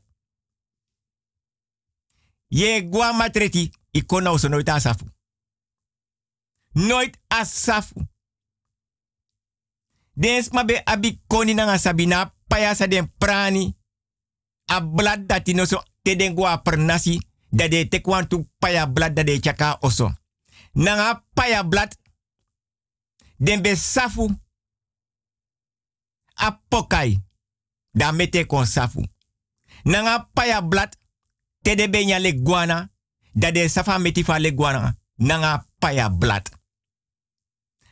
Je gwa matreti. Ik kon nou zo nooit asafu. Nooit asafu. Dens ma be abi koni na sabina payasa den prani. A blad dati no so te den per nasi. De te kwantu paya blad da de chaka oso. Nanga paya blad. Den be safu. A pokai. Da mete kon safu. Nanga paya blad. Te de be nya le guana. De safa meti fa le guana. Nanga paya blad.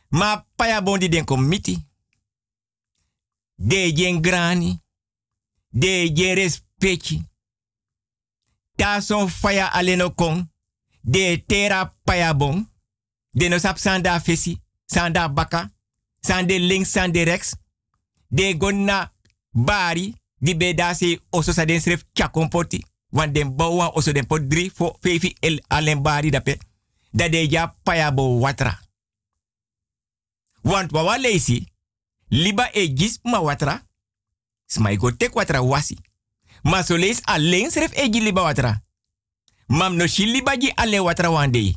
Ma paya bondi den kom miti. De jen grani. De jen. Ta son faya aleno kon. De tera paya bon. De no sap sanda fesi, sanda baka, sande links, sande rechts. De gonna bari, di be da se oso sa den sref chakompoti. Want den bouwa oso den pot drie fo fefi el alen bari dape. Da de ja payabo watra. Want wawa leisi, liba e gis ma watra, smai go tek watra wasi. Ma so leis alleen sref e gi liba watra. Mam no shi liba alleen watra wandei.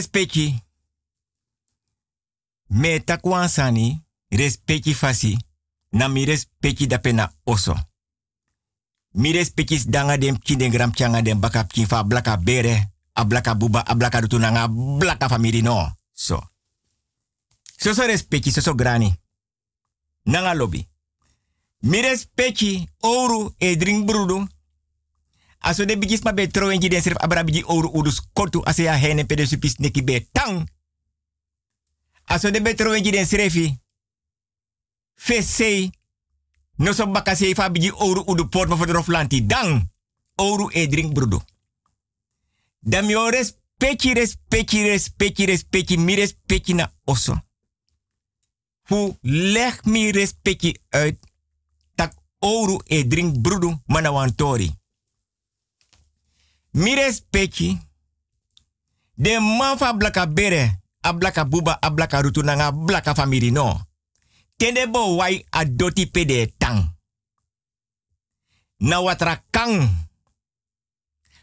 Respecti. Me takwan sani, respecti fasi, na mi respecti oso. Mi respecti danga dem den gram changa dem baka pkin fa blaka bere, a blaka buba, a blaka rutu nanga blaka famiri no. So. So so respecti, so grani. Nanga lobby. Mi respecti oru e drink brudu. Aso de bigis ma be trowenji den serf abra bigi oru udus kortu ase ya hene pede supis neki be tang. Aso de be trowenji den serfi. Fesei. No so baka sei fa bigi oru udu port ma for lanti dang. Oru e drink brudu. Dan mi o respecti, respecti, respecti, respecti, mi respecti na oso. Fu leg mi respecti uit tak oru e drink brudu mana wantori. Mi respecti de man fa blaka bere, a blaka buba, a blaka rutu nanga blaka famiri no. Tende bo wai a pede tang. Na watra kang.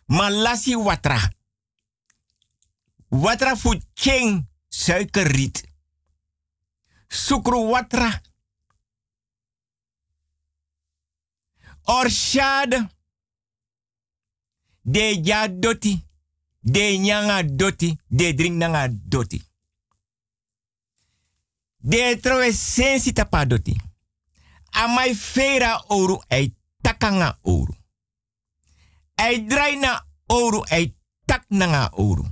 Malasi watra. Watra fu cheng suikerriet. Sukru watra. Orshad. De ja doti. De nyanga doti. De drink nanga doti. De trowe sensi tapa doti. Amai fera oru ei takanga oru. Ei draina oru ei tak nanga oru.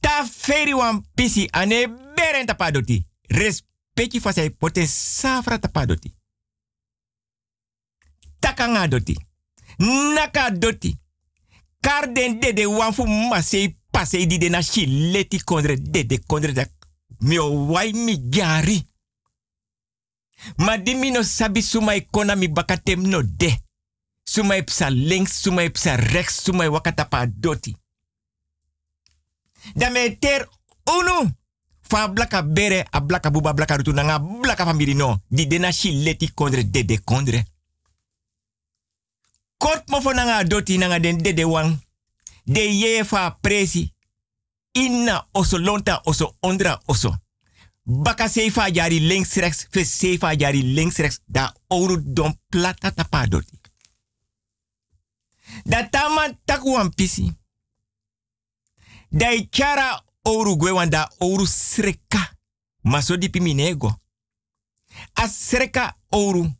Ta feri wan pisi ane beren tapa doti. Respecti fasai pote safra tapa doti. Takanga doti. Naka doti. Karden de de wan fu masei pasei di de na shileti kondre de de kondre da mi o wai mi gari. Ma di no sabi sumai kona mi bakatem no de. Sumai psa links, sumai psa rechts, sumai wakatapa doti. Da me ter unu. Fa blaka bere, a blaka buba, blaka rutu blaka famiri no. Di de na shileti kondre de de kondre. Kort fo nanga doti nanga den de de wan. De ye fa presi. Inna oso lonta oso ondra oso. Baka seifa jari links rechts. Fe seifa jari links rechts. Da ouro don plata tapa doti. Da tama taku wan pisi. Da ichara ouro gwe da ouro sreka. Maso di piminego. A sreka ouro.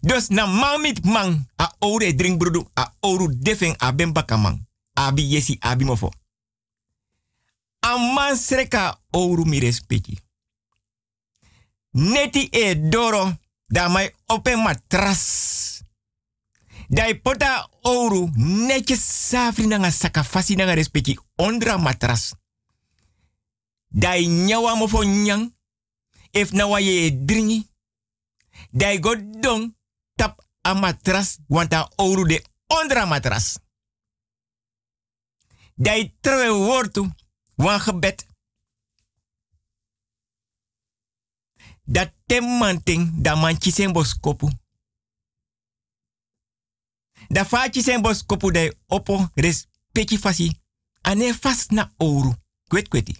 Dus na mamit man a ouro drink brudu a ouro defen a ben baka man. Abi yesi abi mofo. A man sreka ouro mi respecti. Neti e doro da mai open matras. Dai pota ouro netjes safri nanga saka fasi nanga respecti ondra matras. Dai nyawa mofo nyang. If na wa ye dringi. Dai go don tap a matras wanta ouro de ondra matras. Dai trewe wortu wan. Dat temmanting da manchi sen boskopu. Da fachi sen boskopu dai opo respecti fasi. Ane fast na ouro. Kwet kweti.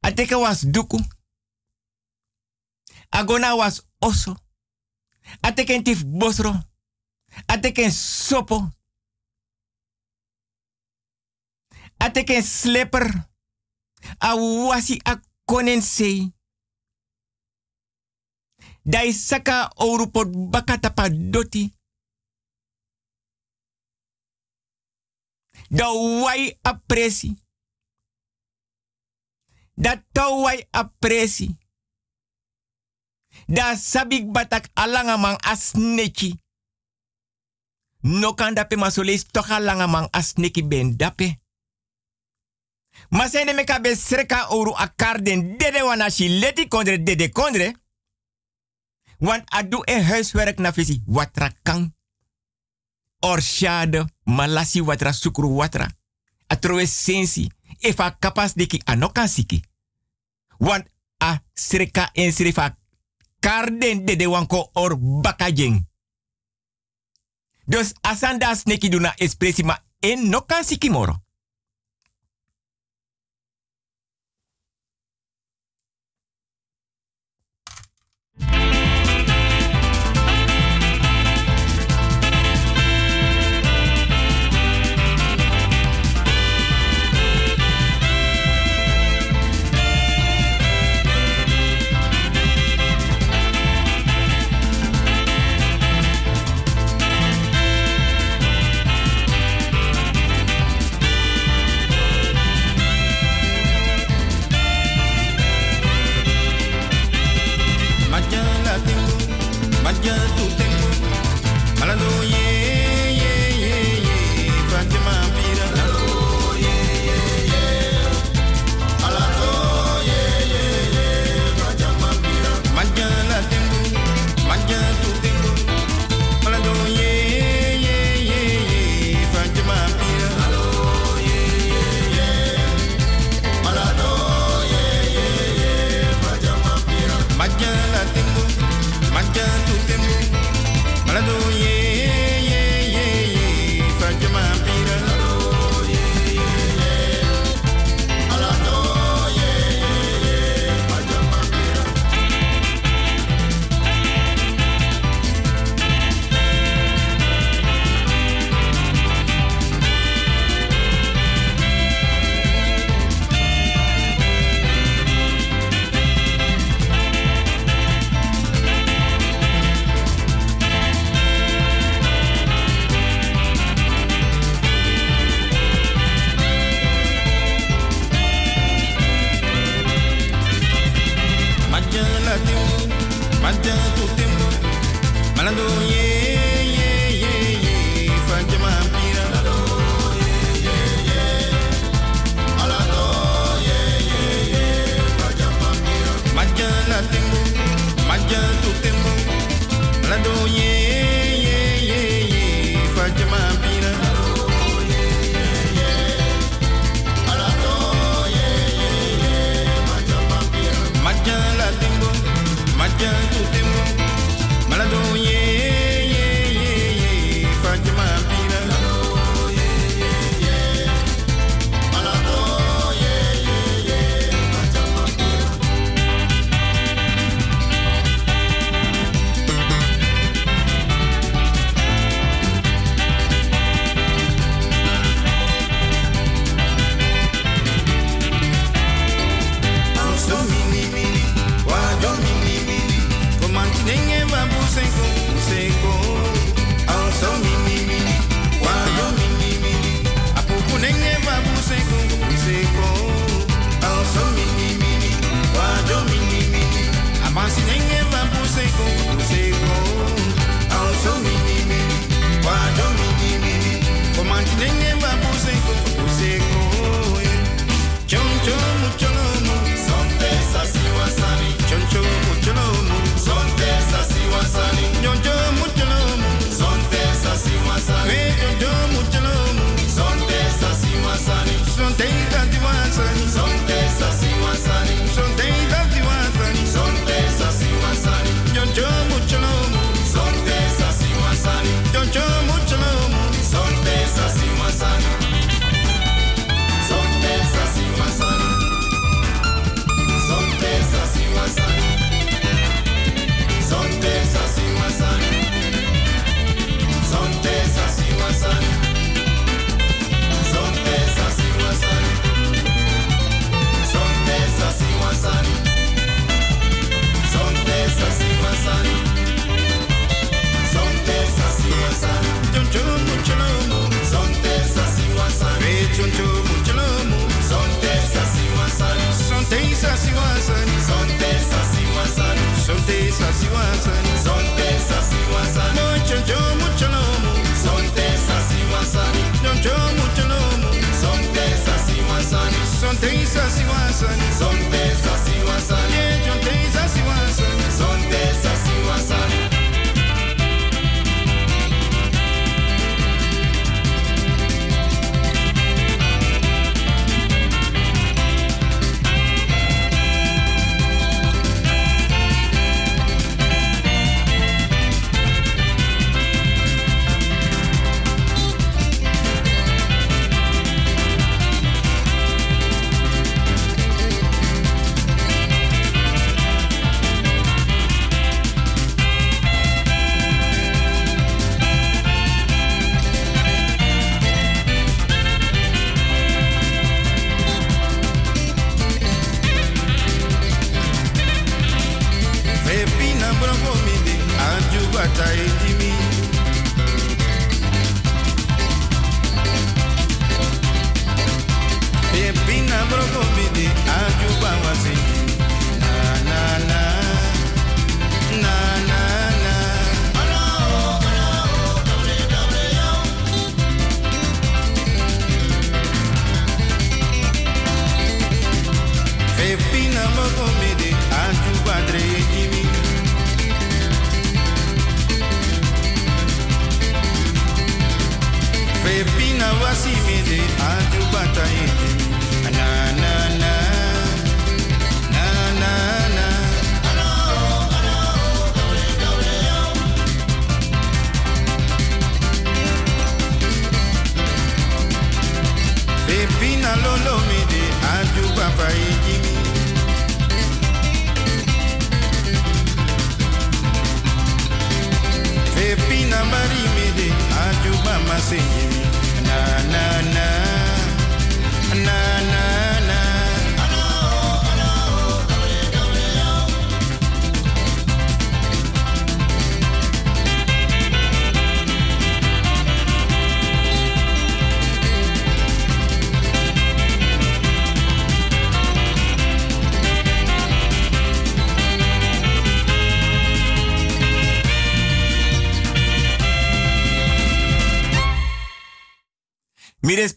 Ateka was duku. Agona was oso. Ateken tif bosro. Ateken sopo. Ateken slipper. A wasi a konen sei. Dai saka ouro pot bakata pa doti. Da wai apresi. Da tau wai. Da sabik batak alangamang asneki. No kan dape toch alangamang asneki ben dape. Masende meka be sreka oru akarden dede wana shi leti kondre dede kondre. Want adu e huiswerk na visi watra kan. Orshade malasi watra sukru watra. Atrowe sensi efa kapas deki anokan siki. Want a sreka en srefa karden dede wanko or bakajeng. Dus asanda sneki duna ma en nokan siki moro.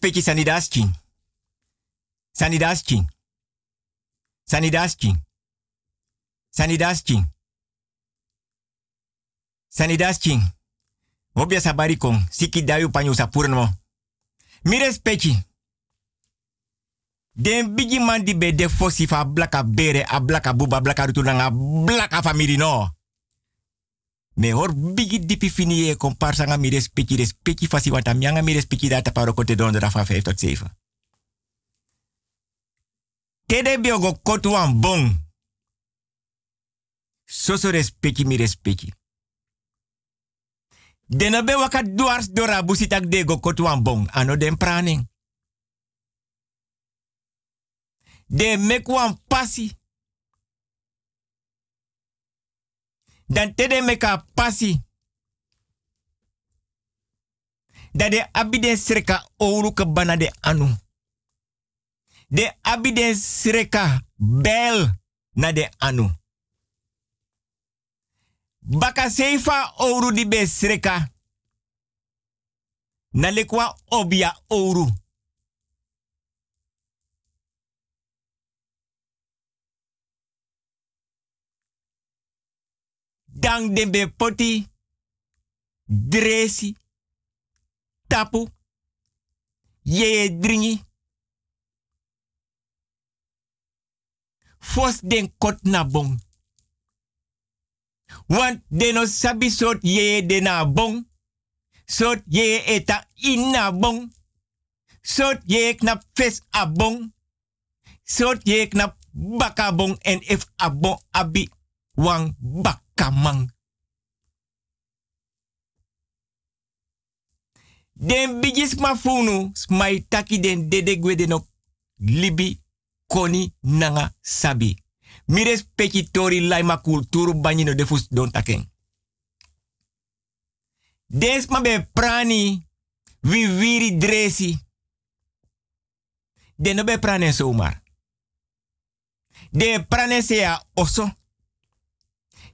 Mi respecti sanidas king. Sanidas king. Sanidas. Obia. Siki dayu panyo sa purno. Mi respecti. Den bigi man de fosi fa blaka bere, a blaka buba, blaka rutu nanga blaka famiri no. Me hor bigi dipi fini e komparsa nga mi respecti respecti fasi wanta mianga mi respecti data paro kote donderdag van 5 tot 7. Tede biogo kotu wan bon. Soso respecti mi respecti. Dena waka dwars dora busitak de go kotu wan bon. Ano den praning. De mek wan pasi. Dan tede meka pasi. Dat de abiden sreka ke bana de anu. De abiden sreka bel na de anu. Baka seifa ouru di be sreka. Na obia ouru. Dan de be poti, dresi, tapu, ye dringi. Fos den kot na bon. Want de no sabi sot ye de na bon. Sot ye eta in na. Sot ye knap fes a bon. Sot ye knap baka bon en if a bon abi wang bakamang. Den bigis ma funu, taki den dede gwede no libi koni nanga sabi. Mires peki tori laima kulturu banyino defus don taken. Des ma be prani, vi viri dresi. De no be prane zomaar. De prane sea oso.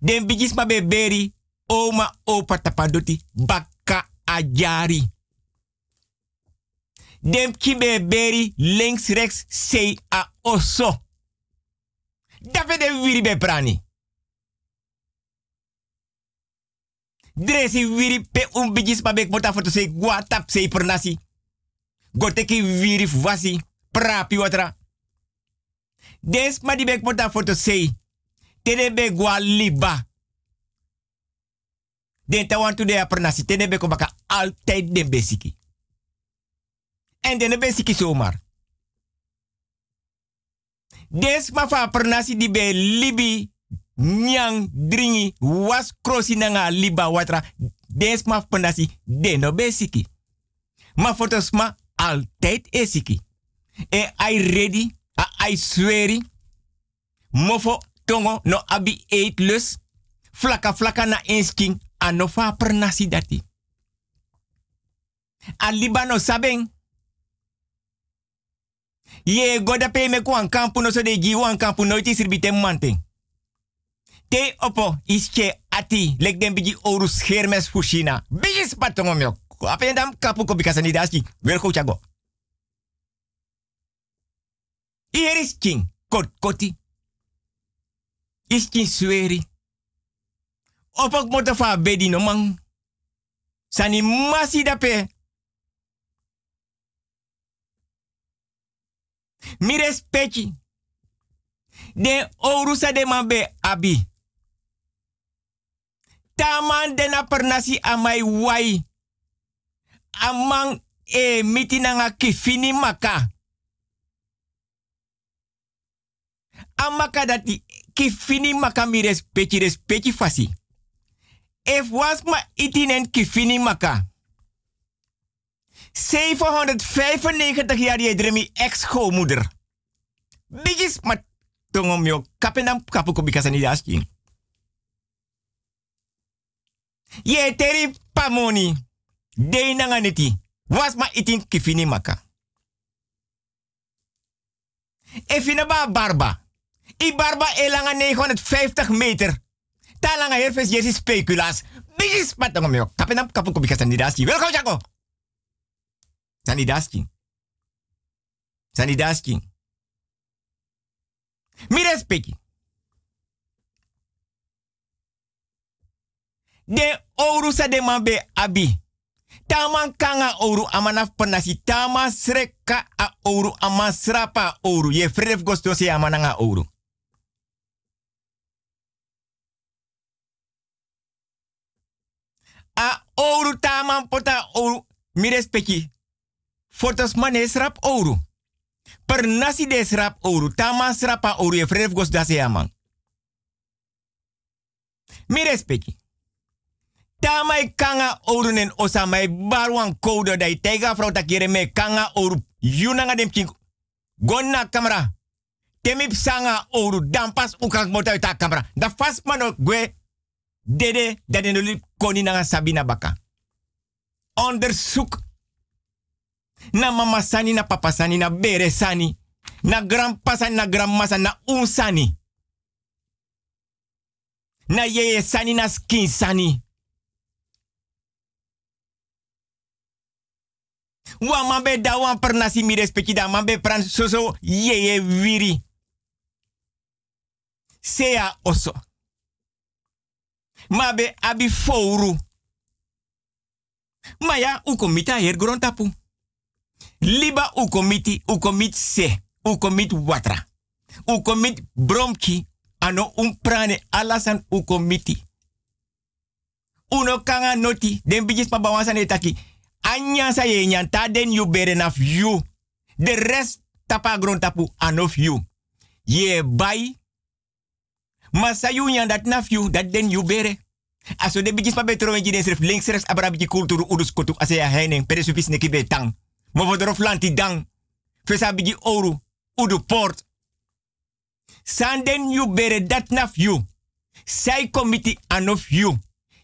Den bigis ma be beri, oma opa tapadoti, baka ajari. Den kibe beri, links rechts, sei a oso. Dafe de wiri be prani. Dresi wiri pe un bigis ma be mota foto sei gua tap sei per nasi. Goteki wiri vasi, prapi watra. Des ma di bek foto sei. Tede be gua liba. Den ta want to de per nasi. Tede be ko baka altijd den besiki. En den besiki zomaar. Des ma fa per nasi di be libi nyang dringi was krosi nanga liba watra. Des ma per nasi de no besiki. Ma fotos ma altijd esiki. E ai ready, a ai sweri. Mofo tongo no abi eet lus. Flaka flaka na insking ano fa per nasi dati. A libano sabeng. Ye goda pe me kwan kampu no so de gi wan kampu no iti manting. Te opo ische ati lek den bigi oru schermes fushina. Bigi spatongo myo. Ape dam kapu ko bikasa ni daski. Wel go chago. Hier is king. Kot koti. Is king sweri. Opok moto fa bedi no man. Sani masi dape. Mi respecti. De ourusa de mabe abi. Taman de na pernasi amai wai. Amang e miti nanga kifini maka. Amaka dati kifini maka mi respecti respecti fasi. If was ma itinen kifini maka. 795 jaar je dremi ex-schoonmoeder. Bigis mat tongom yo kapenam kapu ko bikasa ni daski. Ye teri pamoni. De nanga neti. Was ma itin kifini maka. Efina ba barba. I barba elanga 950 meter. Talanga herfes jesi speculaas. Bigis mat tongom yo kapenam kapu ko bikasa ni daski. Welkom Jaco. Sani daski. Sani daski. Mi respecti. De ouro sa de man be abi. Taman kanga ouro amanaf penasi. Tama sreka a ouro aman srapa ouro. Ye fref gosto se amananga ouro. Ouro taman pota ouro. Mi respecti. Fotos man srap ouro. Per nasi de srap ouro. Tama srapa ouro. Ye fref gosto da se aman. Mi respecti. Tamai kanga oru nen osa mai barwan koudo dai tega frau takire me kanga oru yunanga dem. Gonna kamera. Temip sanga oru dampas ukang mota ta kamera. Da fast mano gwe dede no lip koni nanga sabina baka. Onderzoek na mama sani na papa sani na bere sani na grandpa sani na grandma sani na un. Na yeye sani na skin sani. Wa da wan per nasi mi respecti pran soso ye ye wiri. Sea oso. Mabe abi fouru. Maya ukomita her grontapu. Liba ukomiti ukomit se. Ukomit watra. Ukomit bromki. Ano umprane alasan ukomiti. Uno kanga noti. Den bijis pa bawansan etaki. Anya sa ye nyan ta den you naf you. De rest tapa gron tapu anof you. Ye bai. Masa you nyan dat naf you, dat den you bere. Aso de bijis pa betro wenji den sref links rechts abrabiki kulturu udus kotuk ase ya heining. Pere supis neki betang. Mo lanti dang. Fesa bigi oru. Udu port. Sanden you bere dat naf you. Sai committee anof you.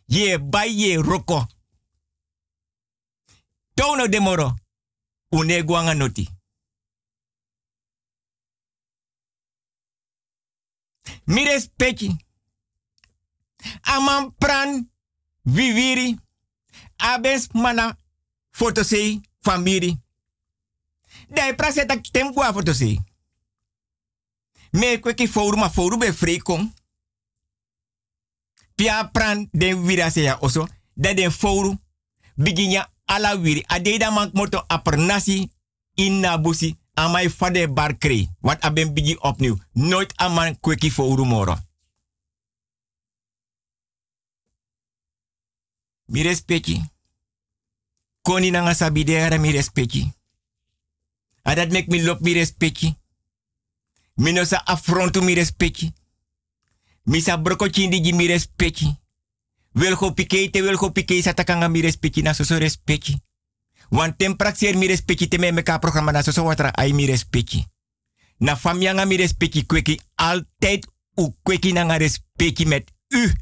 Ye bai ye roko. Tono de moro. Une guanga noti. Mires peki. Aman pran viviri. Abes mana fotosei famiri. Dai praseta tempo a fotosei. Me kweki fouru ma be frekon. Pia pran den virase ya oso. Da den fouru. Biginya ala wiri. Adeida man moto apernasi in nabusi. Amai fade bar kree. Wat aben bigi opnieuw. Nooit aman kweki fouru moro. Mi respecti. Koni nanga sabidera mi respecti. Adat mek mi lop mi respecti. Mi no sa affrontu mi respecti. Mi sa broko chindi mi respecti. Wil go pike te wil go pike sa takanga mi respecti na soso respecti. Want tem mi respecti te me meka programma na soso watra ai mi respecti. Na famyanga mi respecti kweki altijd u kweki nanga respecti met u.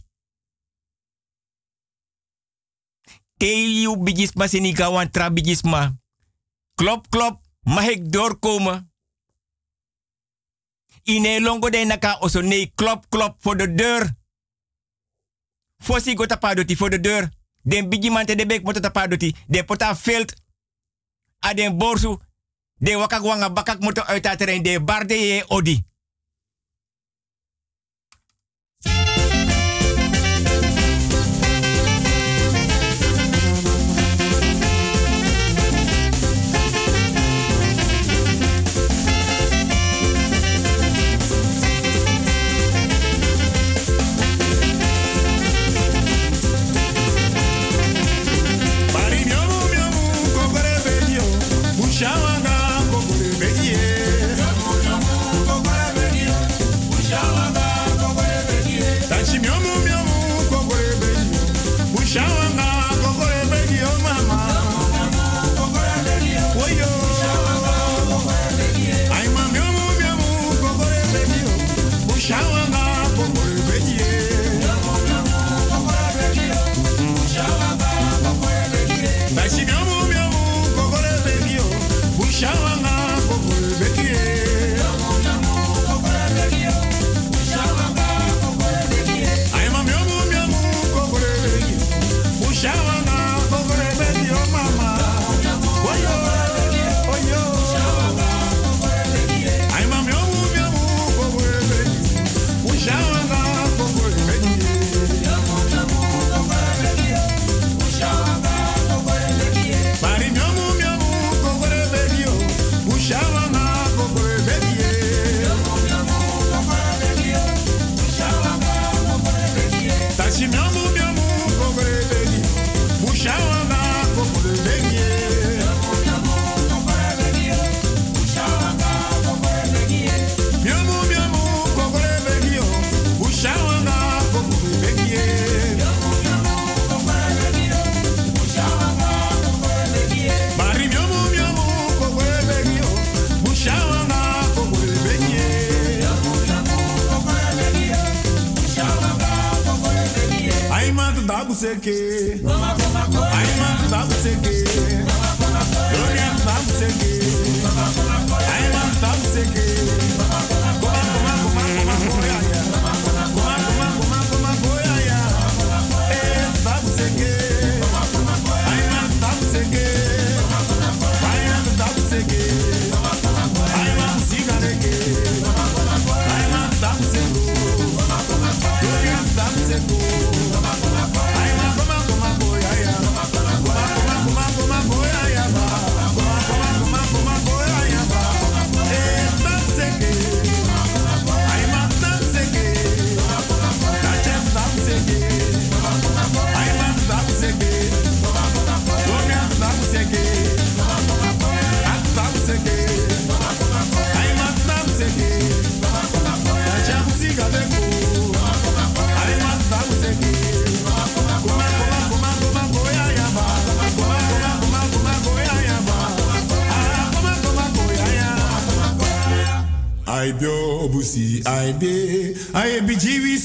Teyu bigisma seniga wan tra bigisma. Klop klop, mag ik doorkomen? Ine longo de naka oso nee klop klop voor de deur. Fosi go tapadoti voor de deur. Den bigi man te de bek moto tapadoti. De pota veld. A den borsu. De wakak wanga bakak moto uit. De barde ye odi.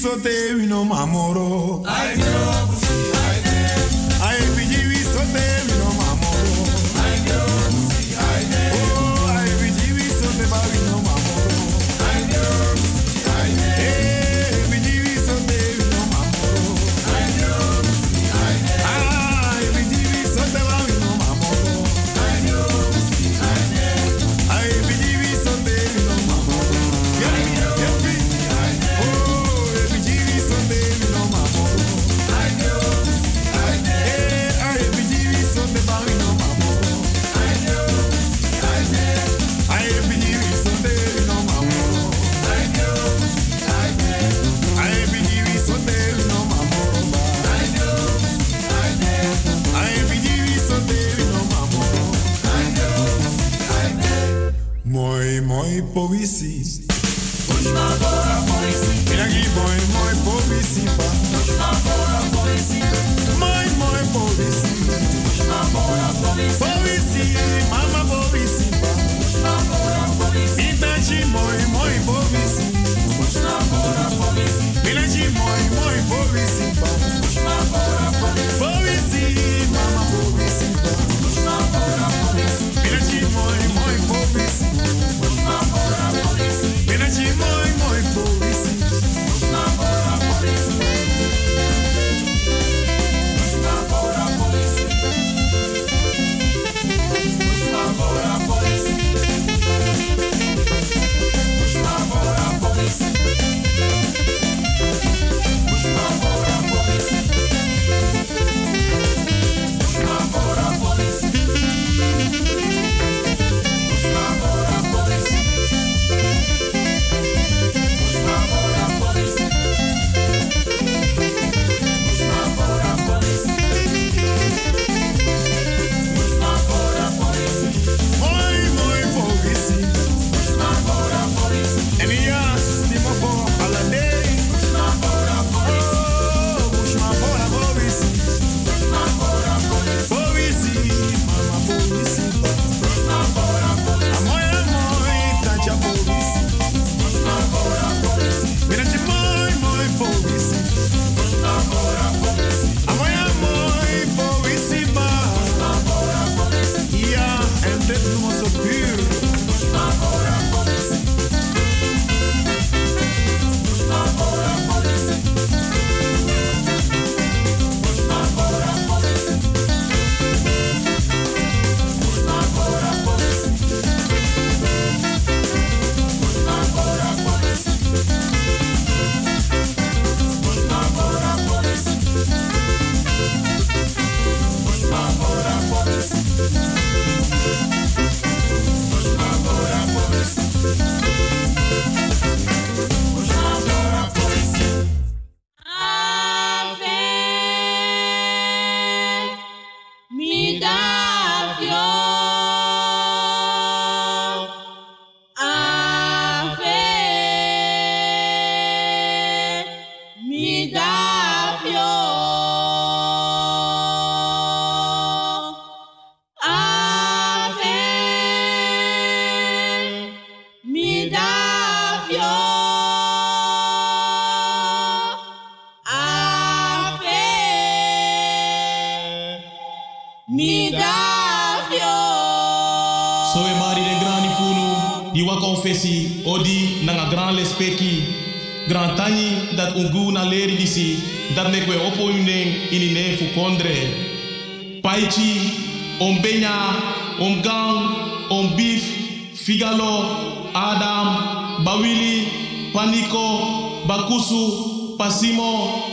Sote wino mamoro fesi odi nanga grand lespeki grand tani dat ungu na leri disi dat mek we opo unen ini ne fu kondre. Paichi om benya om gang om beef figalo adam bawili paniko bakusu pasimo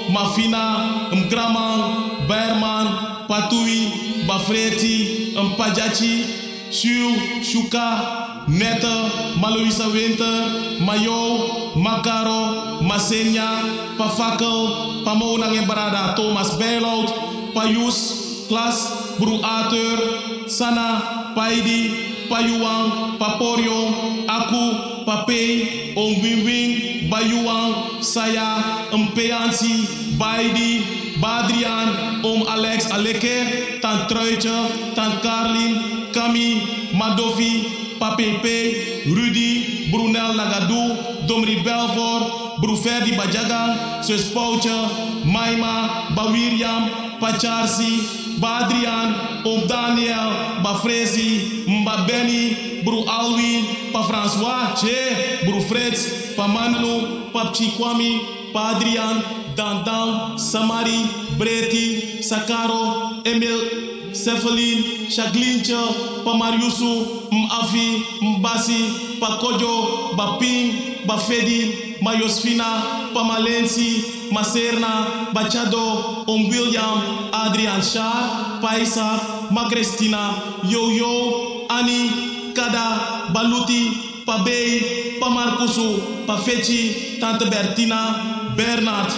mafina mgraman berman patui bafreti mpajachi shu shuka Neta, Maluisa Winter, Mayo, Magaro, Masenya, Pafakal, Pamonang Embarada, Thomas Bailout, Payus, Klas, Bruater, Sana, Paidi, Payuang, Paporyong, Aku, Papei, Ongwingwing, Bayuang, Saya, Empeansi, Baidi, Badrian, Om Alex Aleke, Tant Truitje, Tant Karlin, Kami, Madovi, papepe rudy brunel nagadu domri belfort bru ferdi bajagan pauche maima bawiriam pacharsi badrian om daniel bafrezi mba benny bru alwin pa françois che bru freds pa manlu pa chikwami pa adrian dandan samari breti sakaro emil Cephalin, Chaglincha, Pamariusu, Mafi, Mbasi, Pakojo, Baping, Bafedi, Mayosfina, Pamalensi, Maserna, Bachado, Om William, Adrian Shah, Paisa, Magrestina, Yo-Yo, Ani, Kada, Baluti, Pabei, Pamarkusu, Pafechi, Tante Bertina, Bernard,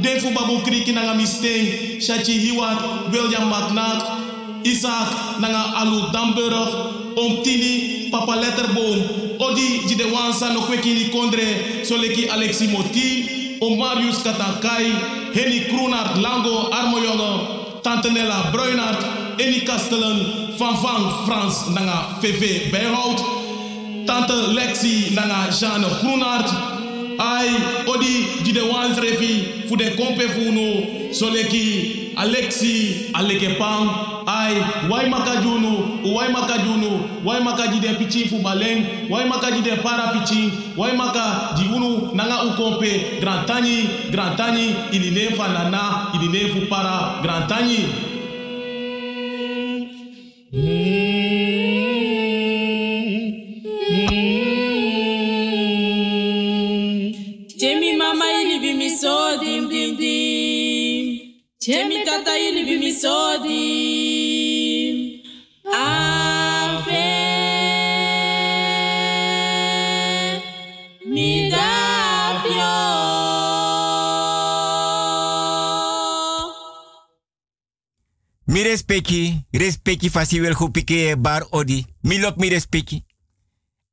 Defu Babu Kriki Nanga Misteng, Shachi Hiwat, William McNack, Isaac nanga alu Damburg, om tini papa letterboom, odi jide wansa no kwekini kondre, soleki Alexi Moti, om Marius Katankai, Henny Kroenart Lango Armojonge, Tante Nella Bruinart, Eni Kastelen, Van Van Frans nanga VV Bijhout, Tante Lexi nanga Jeanne Groenart, ai odi jide wans refi fu de kompe fu no alexi aleke pam ai wai makajunu wai makajunu wai makaji de pichi fu baleng wai makaji de para pichi wai maka di unu nanga u kompe grand tani grand tani ini ne fa nana ini ne fu para grand tani Jemi tata ili bi mi so dim. Ave mi. Mi respecti, respecti fasi wel hupike e bar odi. Mi lop mi respecti.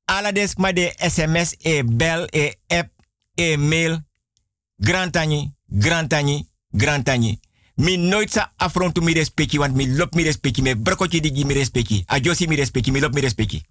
Ala des ma de sms e bel e app e mail. Grantani, grantani, grantani. Mi nooit sa afrontu mi respecti, want mi lop mi respecti. Me brokotje digi mi respecti. Ajosi mi respecti, mi lop mi respecti.